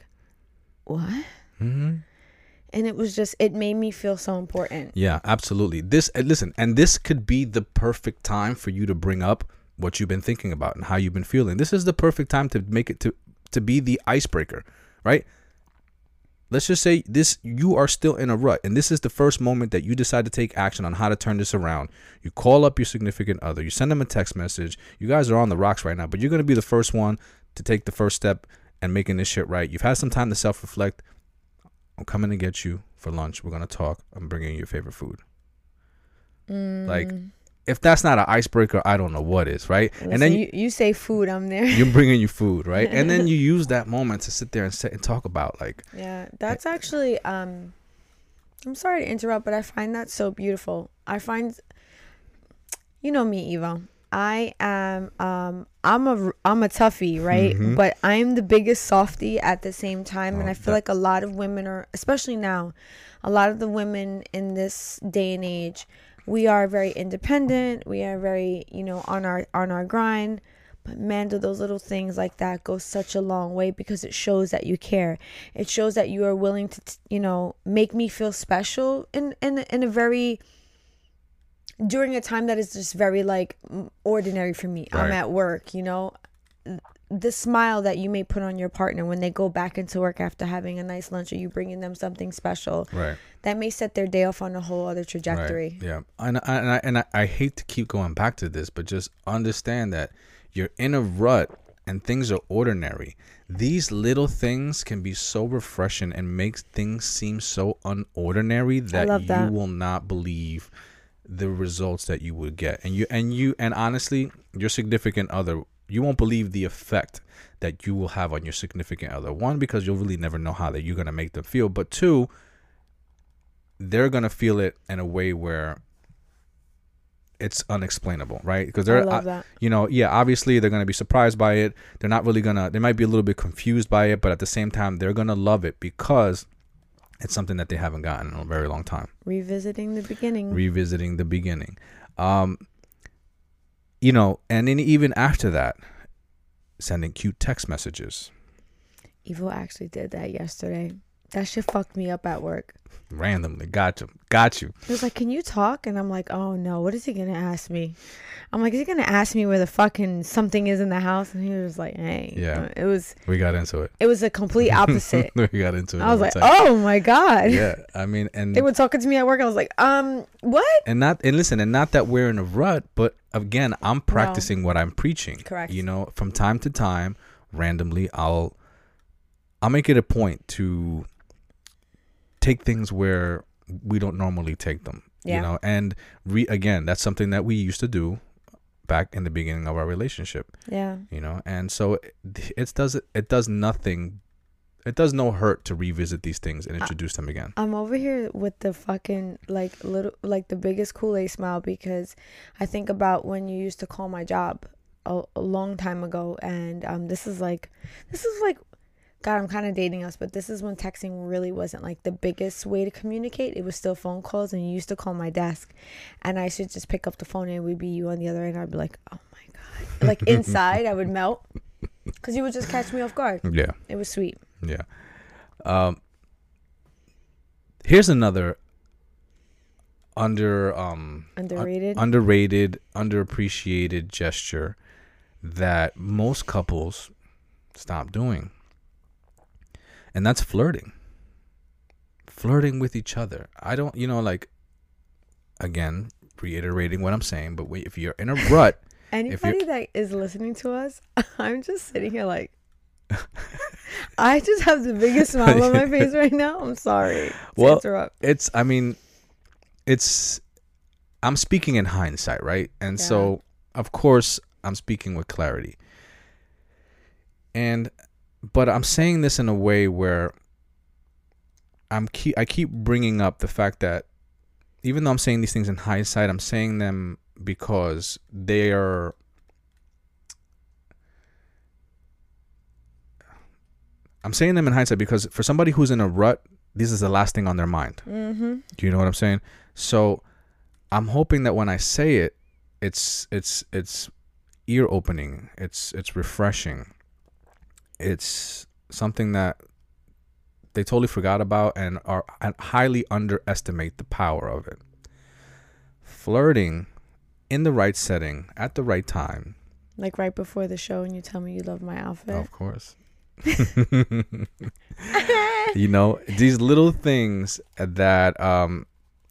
"What?" hmm and it was just it made me feel so important Yeah, absolutely. This listen, and this could be the perfect time for you to bring up what you've been thinking about and how you've been feeling. This is the perfect time to make it to to be the icebreaker, right? Let's just say this you are still in a rut and this is the first moment that you decide to take action on how to turn this around. You call up your significant other, you send them a text message. You guys are on the rocks right now, but you're going to be the first one to take the first step and making this shit right. You've had some time to self-reflect. I'm coming to get you for lunch. We're to talk. I'm bringing you your favorite food. Like, Mm. if that's not an icebreaker, I don't know what is, right? And then you, you say food i'm there you're bringing you food, right? And then you use that moment to sit there and sit and talk about, like, yeah that's actually um i'm sorry to interrupt but i find that so beautiful i find you know me Ivo i am um i'm a i'm a toughie right? Mhm. but i'm the biggest softie at the same time and Oh, i feel that- like a lot of women are especially now a lot of the women in this day and age we are very independent. We are very you know on our on our grind. But man do those little things like that go such a long way because it shows that you care. It shows that you are willing to t- you know make me feel special in in in a very during a time that is just very like ordinary for me i'm at work you know the smile that you may put on your partner when they go back into work after having a nice lunch or you bringing them something special right. that may set their day off on a whole other trajectory. Right. Yeah, and I, and I and I, I hate to keep going back to this, but just understand that you're in a rut and things are ordinary. These little things can be so refreshing and makes things seem so unordinary that, love you will not believe the results that you would get. And you and you and honestly, your significant other, you won't believe the effect that you will have on your significant other. One, because you'll really never know how that you're gonna make them feel, but two, they're gonna feel it in a way where it's unexplainable, right? Because they're, uh, you know, yeah, obviously they're gonna be surprised by it. They're not really gonna. They might be a little bit confused by it, but at the same time, they're gonna love it because it's something that they haven't gotten in a very long time. Revisiting the beginning. Revisiting the beginning, um, you know, and then even after that, sending cute text messages Ivo actually did that yesterday. That shit fucked me up at work. Randomly. Got you, got you. He was like, "Can you talk?" And I'm like, "Oh no, what is he gonna ask me?" I'm like, "Is he gonna ask me where the fucking something is in the house?" And he was like, "Hey, Yeah. Uh, it was We got into it. it was a complete opposite." we got into it. I was like, text. "Oh my god." yeah. I mean, and They were talking to me at work. I was like, "Um, what?" and not and listen and not that we're in a rut but again i'm practicing what i'm preaching Correct. you know from time to time randomly i'll i'll make it a point to take things where we don't normally take them Yeah. you know and re again that's something that we used to do back in the beginning of our relationship Yeah. you know and so it, it does it does nothing it does no hurt to revisit these things and introduce them again. I'm over here with the fucking like little like the biggest Kool Aid smile because I think about when you used to call my job a, a long time ago, and um, this is like this is like God, I'm kind of dating us, but this is when texting really wasn't like the biggest way to communicate. It was still phone calls, and you used to call my desk, and I should just pick up the phone and it would be you on the other end. I'd be like, oh my God. Like inside, I would melt because you would just catch me off guard. Yeah. It was sweet. Yeah. Um here's another under um un- Underrated. underrated, underappreciated gesture that most couples stop doing. And that's flirting. Flirting with each other. I don't, you know, like again, reiterating what I'm saying, but wait, if you're in a rut, Anybody that is listening to us, I'm just sitting here like, I just have the biggest smile on my face right now. I'm sorry to Well, interrupt. it's i mean it's i'm speaking in hindsight right and Yeah. so of course i'm speaking with clarity and but i'm saying this in a way where i'm keep i keep bringing up the fact that even though i'm saying these things in hindsight i'm saying them because they are i'm saying them in hindsight because for somebody who's in a rut this is the last thing on their mind Mm-hmm. do you know what I'm saying? So I'm hoping that when I say it, it's it's it's ear opening. It's it's refreshing. It's something that they totally forgot about and are and highly underestimate the power of it. Flirting in the right setting at the right time. Like right before the show, and you tell me you love my outfit. Of course. you know these little things that um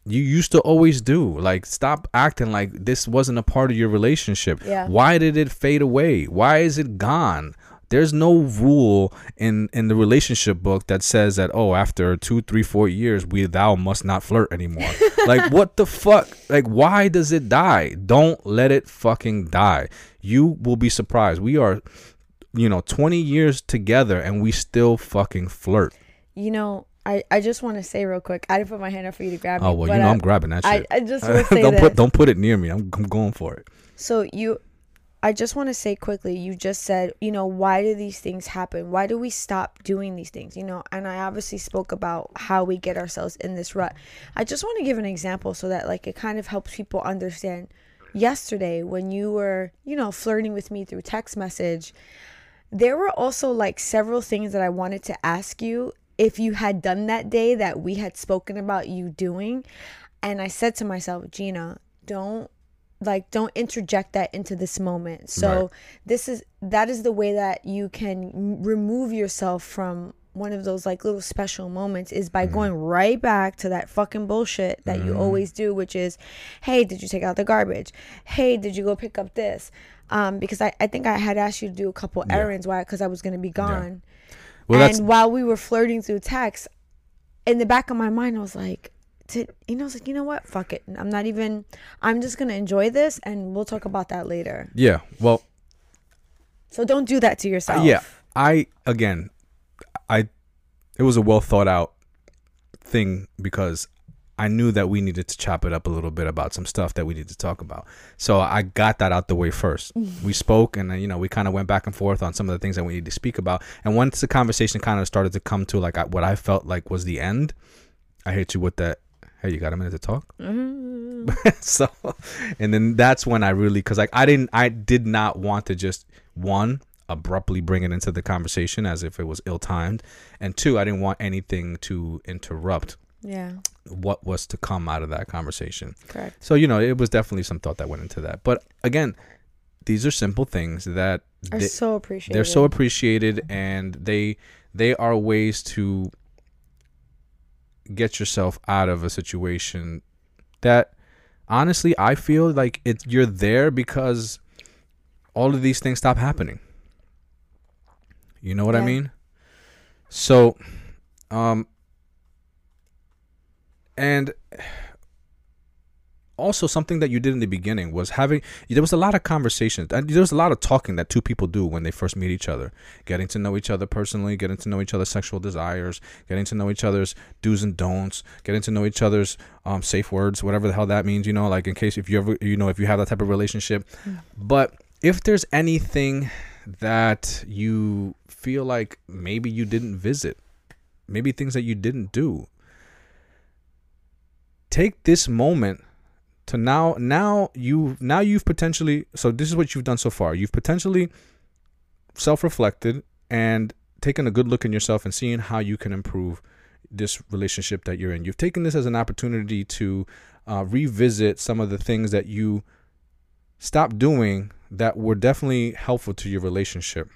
you used to always do like stop acting like this wasn't a part of your relationship Yeah. why did it fade away why is it gone there's no rule in in the relationship book that says that oh after two three four years we thou must not flirt anymore like what the fuck like why does it die don't let it fucking die you will be surprised we are you know 20 years together and we still fucking flirt You know, I, I just want to say real quick. I didn't put my hand up for you to grab. oh well but you know I, i'm grabbing that I, shit I just want to say don't this. put don't put it near me i'm, I'm going for it So you I just want to say quickly, you just said, you know, why do these things happen? Why do we stop doing these things? You know, and I obviously spoke about how we get ourselves in this rut. I just want to give an example so that like it kind of helps people understand. Yesterday when you were, you know, flirting with me through text message, there were also like several things that I wanted to ask you if you had done that day that we had spoken about you doing. And I said to myself, Jeanna, don't like don't interject that into this moment. So Right. this is that is the way that you can remove yourself from one of those like little special moments is by going right back to that fucking bullshit that you always do which is hey did you take out the garbage? Hey did you go pick up this? Um because i, I think i had asked you to do a couple errands why because i was going to be gone. Well that's and while we were flirting through text in the back of my mind i was like did, you know, I was like, you know what? Fuck it. I'm not even. I'm just gonna enjoy this, and we'll talk about that later. yeah well So don't do that to Uh, yourself. yeah i again i it was a well thought out thing because i knew that we needed to chop it up a little bit about some stuff that we need to talk about so i got that out the way first we spoke and then you know we kind of went back and forth on some of the things that we need to speak about and once the conversation kind of started to come to like what i felt like was the end i hit you with that hey you got a minute to talk Mhm. so and then that's when i really because like i didn't i did not want to just one abruptly bring it into the conversation as if it was ill-timed and two i didn't want anything to interrupt Yeah. what was to come out of that conversation Correct. so you know it was definitely some thought that went into that but again these are simple things that Are they- so appreciated. they're so appreciated and they they are ways to get yourself out of a situation that honestly I feel like it you're there because all of these things stop happening. You know what I mean? So um and also something that you did in the beginning was having there was a lot of conversations and there was a lot of talking that two people do when they first meet each other. Getting to know each other personally getting to know each other's sexual desires getting to know each other's do's and don'ts getting to know each other's um, safe words whatever the hell that means you know like in case if you ever you know if you have that type of relationship. But if there's anything that you feel like maybe you didn't visit maybe things that you didn't do take this moment to now now you now you've potentially so this is what you've done so far. You've potentially self-reflected and taken a good look in yourself and seeing how you can improve this relationship that you're in. You've taken this as an opportunity to uh, revisit some of the things that you stopped doing that were definitely helpful to your relationship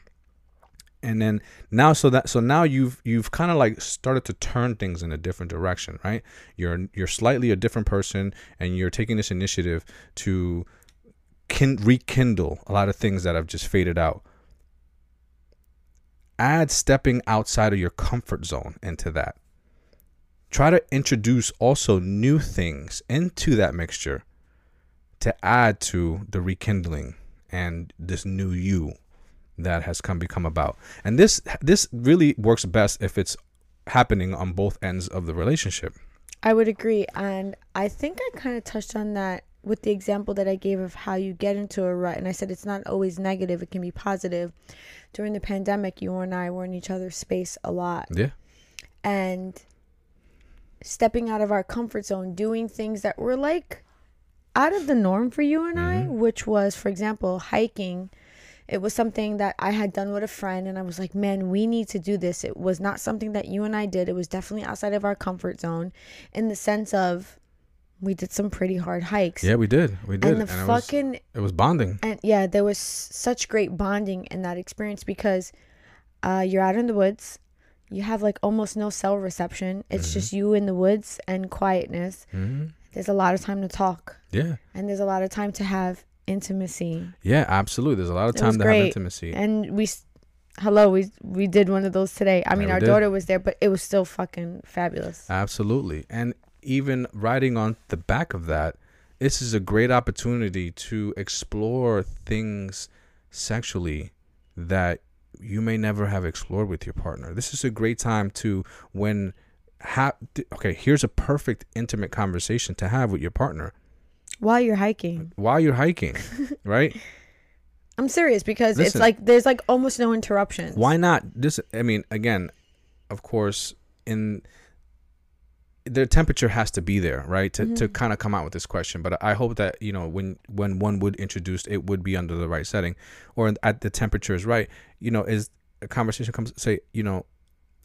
and then now so that so now you've you've kind of like started to turn things in a different direction right? You're you're slightly a different person and you're taking this initiative to kin- rekindle a lot of things that have just faded out. Add stepping outside of your comfort zone into that. Try to introduce also new things into that mixture to add to the rekindling and this new you that has come become about. And this this really works best if it's happening on both ends of the relationship. I would agree. And I think I kind of touched on that with the example that I gave of how you get into a rut. And I said it's not always negative, it can be positive. During the pandemic, you and I were in each other's space a lot. Yeah. And stepping out of our comfort zone, doing things that were like out of the norm for you and I, mm-hmm. which was, for example, hiking. It was something that I had done with a friend, and I was like, man, we need to do this. It was not something that you and I did. It was definitely outside of our comfort zone in the sense of we did some pretty hard hikes. Yeah, we did. We did. And the it fucking was, it was bonding. and yeah, there was such great bonding in that experience because uh, you're out in the woods. You have like almost no cell reception. It's just you in the woods and quietness. hmm There's a lot of time to talk, Yeah. and there's a lot of time to have intimacy. Yeah, absolutely. There's a lot of time to great. have intimacy. And we, hello, we we did one of those today. I mean, we our did. daughter was there, but it was still fucking fabulous. Absolutely. And even riding on the back of that, this is a great opportunity to explore things sexually that you may never have explored with your partner. This is a great time to when ha- okay, here's a perfect intimate conversation to have with your partner While you're hiking, while you're hiking, right? I'm serious because it's like there's like almost no interruptions. Why not? This, I mean, again, of course, in the temperature has to be there, right, to, to mm-hmm. kind of come out with this question. But I hope that you know when when one would introduce, it would be under the right setting, or at the temperature is right. You know, is a conversation comes say, you know,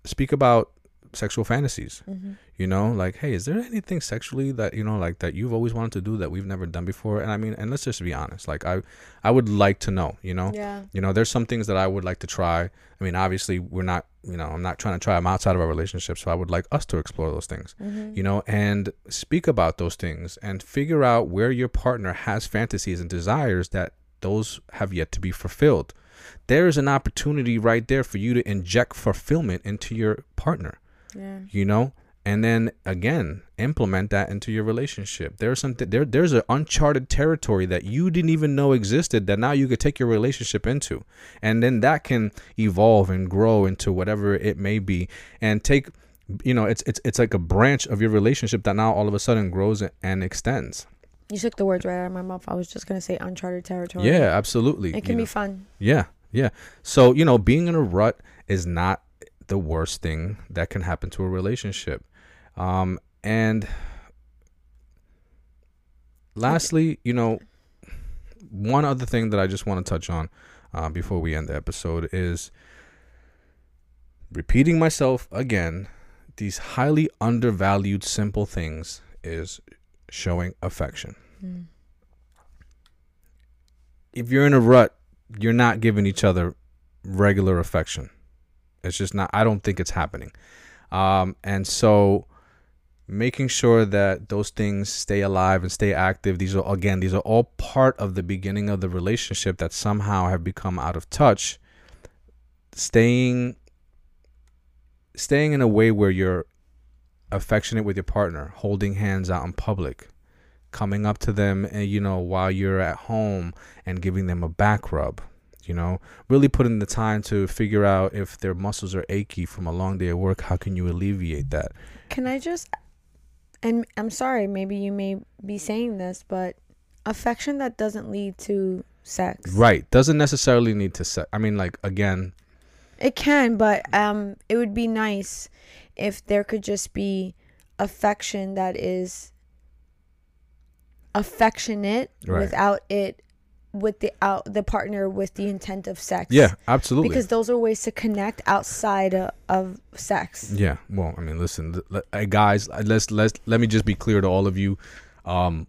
speak about sexual fantasies. Mm-hmm. You know, like, hey, is there anything sexually that you know, like that you've always wanted to do that we've never done before? And I mean, and let's just be honest. Like, I I would like to know. You know, Yeah. you know, there's some things that I would like to try. I mean, obviously, we're not, you know, I'm not trying to try them outside of our relationship. So I would like us to explore those things, mm-hmm. you know, and speak about those things and figure out where your partner has fantasies and desires that those have yet to be fulfilled. There is an opportunity right there for you to inject fulfillment into your partner Yeah. you know and then again implement that into your relationship there's something there there's an uncharted territory that you didn't even know existed that now you could take your relationship into and then that can evolve and grow into whatever it may be and take you know it's it's it's like a branch of your relationship that now all of a sudden grows and extends You took the words right out of my mouth. I was just gonna say uncharted territory. yeah absolutely It you can know. be fun. Yeah, yeah. So, you know, being in a rut is not the worst thing that can happen to a relationship. Um, and lastly, you know, one other thing that I just want to touch on uh, before we end the episode is repeating myself again. These highly undervalued simple things is showing affection. Mm. If you're in a rut, you're not giving each other regular affection. It's just not. I don't think it's happening. Um, and so, making sure that those things stay alive and stay active. These are again, these are all part of the beginning of the relationship that somehow have become out of touch. Staying, staying in a way where you're affectionate with your partner, holding hands out in public, coming up to them, and, you know, while you're at home and giving them a back rub. You know, really putting the time to figure out if their muscles are achy from a long day at work. How can you alleviate that? Can I just and I'm sorry, maybe you may be saying this, but affection that doesn't lead to sex. Right. Doesn't necessarily need to set. I mean, like again, It can, but um it would be nice if there could just be affection that is affectionate Right. without it with the out the partner with the intent of sex. yeah, absolutely. Because those are ways to connect outside of, of sex. Yeah, well, I mean, listen, uh, guys, uh, let's let's let me just be clear to all of you. Um,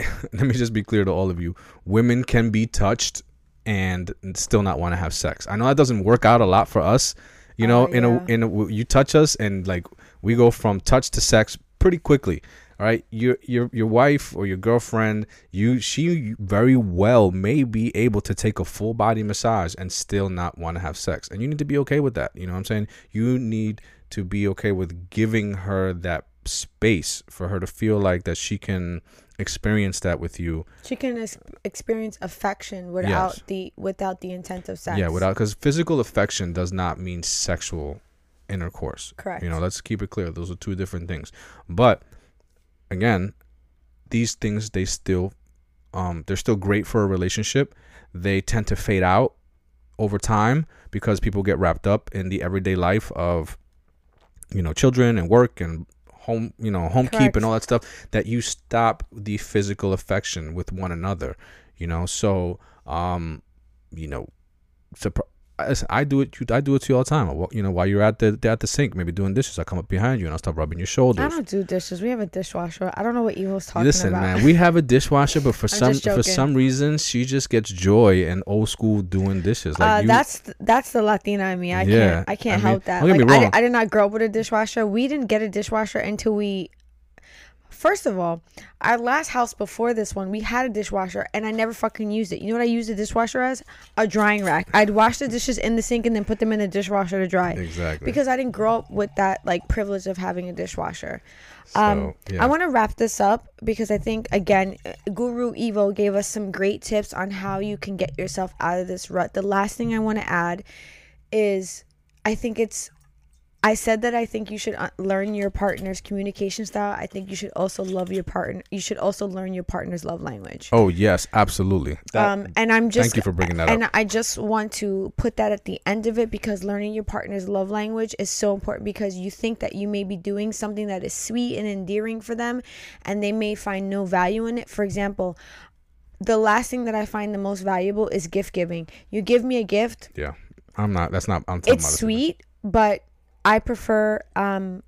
let me just be clear to all of you. Women can be touched and still not want to have sex. I know that doesn't work out a lot for us. You know, Oh, in a in a, you touch us and like we go from touch to sex pretty quickly. All right, your your your wife or your girlfriend, you she very well may be able to take a full body massage and still not want to have sex, and you need to be okay with that. You know what I'm saying? You need to be okay with giving her that space for her to feel like that she can experience that with you. She can ex- experience affection without Yes. the without the intent of sex. Yeah, without because physical affection does not mean sexual intercourse. Correct. You know, let's keep it clear. Those are two different things. But again, these things they still um they're still great for a relationship. They tend to fade out over time because people get wrapped up in the everyday life of you know, children and work and home, you know, home keep and all that stuff that you stop the physical affection with one another, you know. So, um, you know, I I do it. You, I do it to you all the time. I You know, while you're at the at the sink, maybe doing dishes, I come up behind you and I'll start rubbing your shoulders. I don't do dishes. We have a dishwasher. I don't know what Ivo's talking Listen, about. Listen, man, we have a dishwasher, but for some for some reason, she just gets joy in old school doing dishes. Like uh, you, that's th- that's the Latina in me. I Yeah, can't I can't I mean, help that. don't get Like, me wrong. di- I did not grow up with a dishwasher. We didn't get a dishwasher until we. First of all, our last house before this one, we had a dishwasher, and I never fucking used it. You know what I used the dishwasher as? A drying rack. I'd wash the dishes in the sink and then put them in the dishwasher to dry. exactly Because I didn't grow up with that like privilege of having a dishwasher. Um, So, yeah. I want to wrap this up because I think again, Guru Ivo gave us some great tips on how you can get yourself out of this rut. The last thing I want to add is I think it's I said that I think you should uh, learn your partner's communication style. I think you should also love your partner. You should also learn your partner's love language. Oh yes, absolutely. That- um, and I'm just thank you for bringing that and up. And I just want to put that at the end of it because learning your partner's love language is so important because you think that you may be doing something that is sweet and endearing for them, and they may find no value in it. For example, the last thing that I find the most valuable is gift giving. You give me a gift, yeah, I'm not. That's not. I'm it's sweet, but I prefer um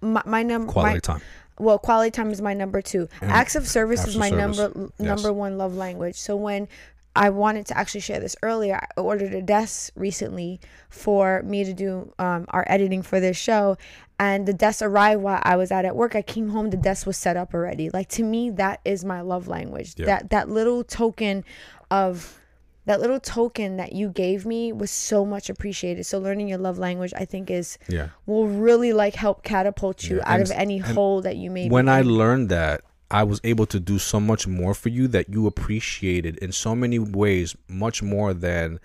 my, my number quality my, time. well quality time is my number two acts of service acts is my service. number Yes. number one love language so when i wanted to actually share this earlier i ordered a desk recently for me to do um, our editing for this show and the desk arrived while i was out at work i came home the desk was set up already like to me that is my love language Yeah. that that little token of that little token that you gave me was so much appreciated so learning your love language i think is Yeah. will really like help catapult you Yeah, out and- of any hole that you may when I learned that, I was able to do so much more for you that you appreciated in so many ways, much more than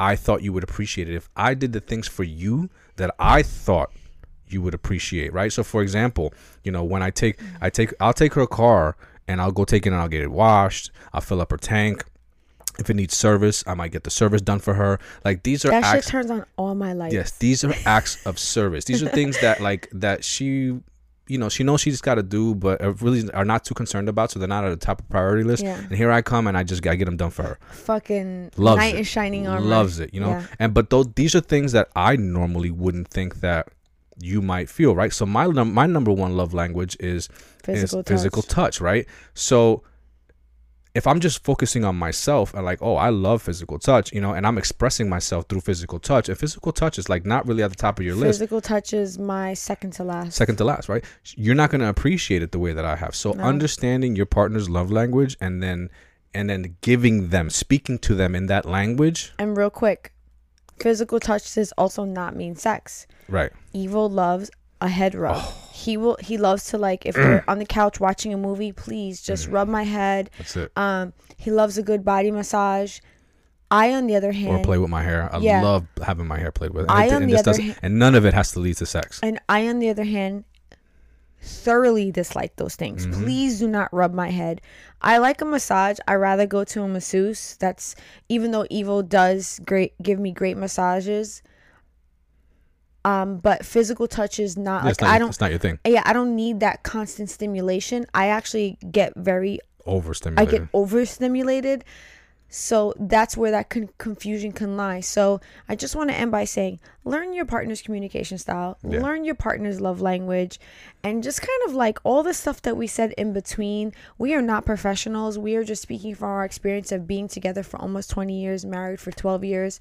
I thought you would appreciate it. If I did the things for you that I thought you would appreciate, right? So, for example, you know, when I take, I take, I'll take her car and I'll go take it and I'll get it washed. I'll fill up her tank. If it needs service, I might get the service done for her. Like these are that shit acts. turns on all my lights. Yes, these are acts of service. These are things that like that she, you know, she knows she's got to do, but really are not too concerned about, so they're not at the top of priority list. Yeah. And here I come, and I just gotta get them done for her. Fucking Loves knight it. in shining armor. Loves it, you know. Yeah. And but those these are things that I normally wouldn't think that you might feel, right? So my num- my number one love language is Physical is physical touch. touch, right? So if I'm just focusing on myself and like, oh, I love physical touch, you know, and I'm expressing myself through physical touch, and physical touch is like not really at the top of your list, Physical touch is my second to last. second to last, right? You're not going to appreciate it the way that I have. So No. understanding your partner's love language and then and then giving them, speaking to them in that language, And real quick, physical touch does also not mean sex. right? Ivo loves a head rub. He will. He loves to like if we're on the couch watching a movie. Please just rub my head. That's it. Um, he loves a good body massage. I, on the other hand, or play with my hair. I Yeah. love having my hair played with. I, and, it- on and the this other doesn't- hand- and none of it has to lead to sex. and I, on the other hand, thoroughly dislike those things. Mm-hmm. Please do not rub my head. I like a massage. I rather go to a masseuse. That's even though Ivo does great, give me great massages. Um, but physical touch is not it's, like not, I don't. it's not your thing. Yeah, I don't need that constant stimulation. I actually get very overstimulated. I get overstimulated. So that's where that con- confusion can lie. So I just want to end by saying learn your partner's communication style, Yeah. learn your partner's love language, and just kind of like all the stuff that we said in between. We are not professionals. We are just speaking from our experience of being together for almost 20 years, married for 12 years.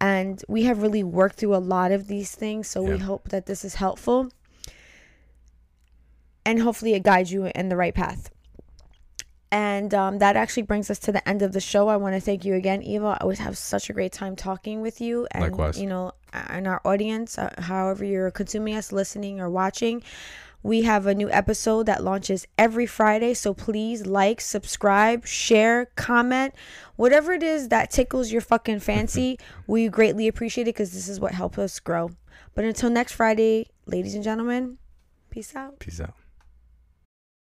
And we have really worked through a lot of these things. So we hope that this is helpful. And hopefully it guides you in the right path. And um, that actually brings us to the end of the show. I want to thank you again, Ivo. I always have such a great time talking with you, and Likewise. you know, and our audience, uh, however you're consuming us, listening or watching. We have a new episode that launches every Friday, so please like, subscribe, share, comment, whatever it is that tickles your fucking fancy. we greatly appreciate it because this is what helps us grow. But until next Friday, ladies and gentlemen, peace out. Peace out.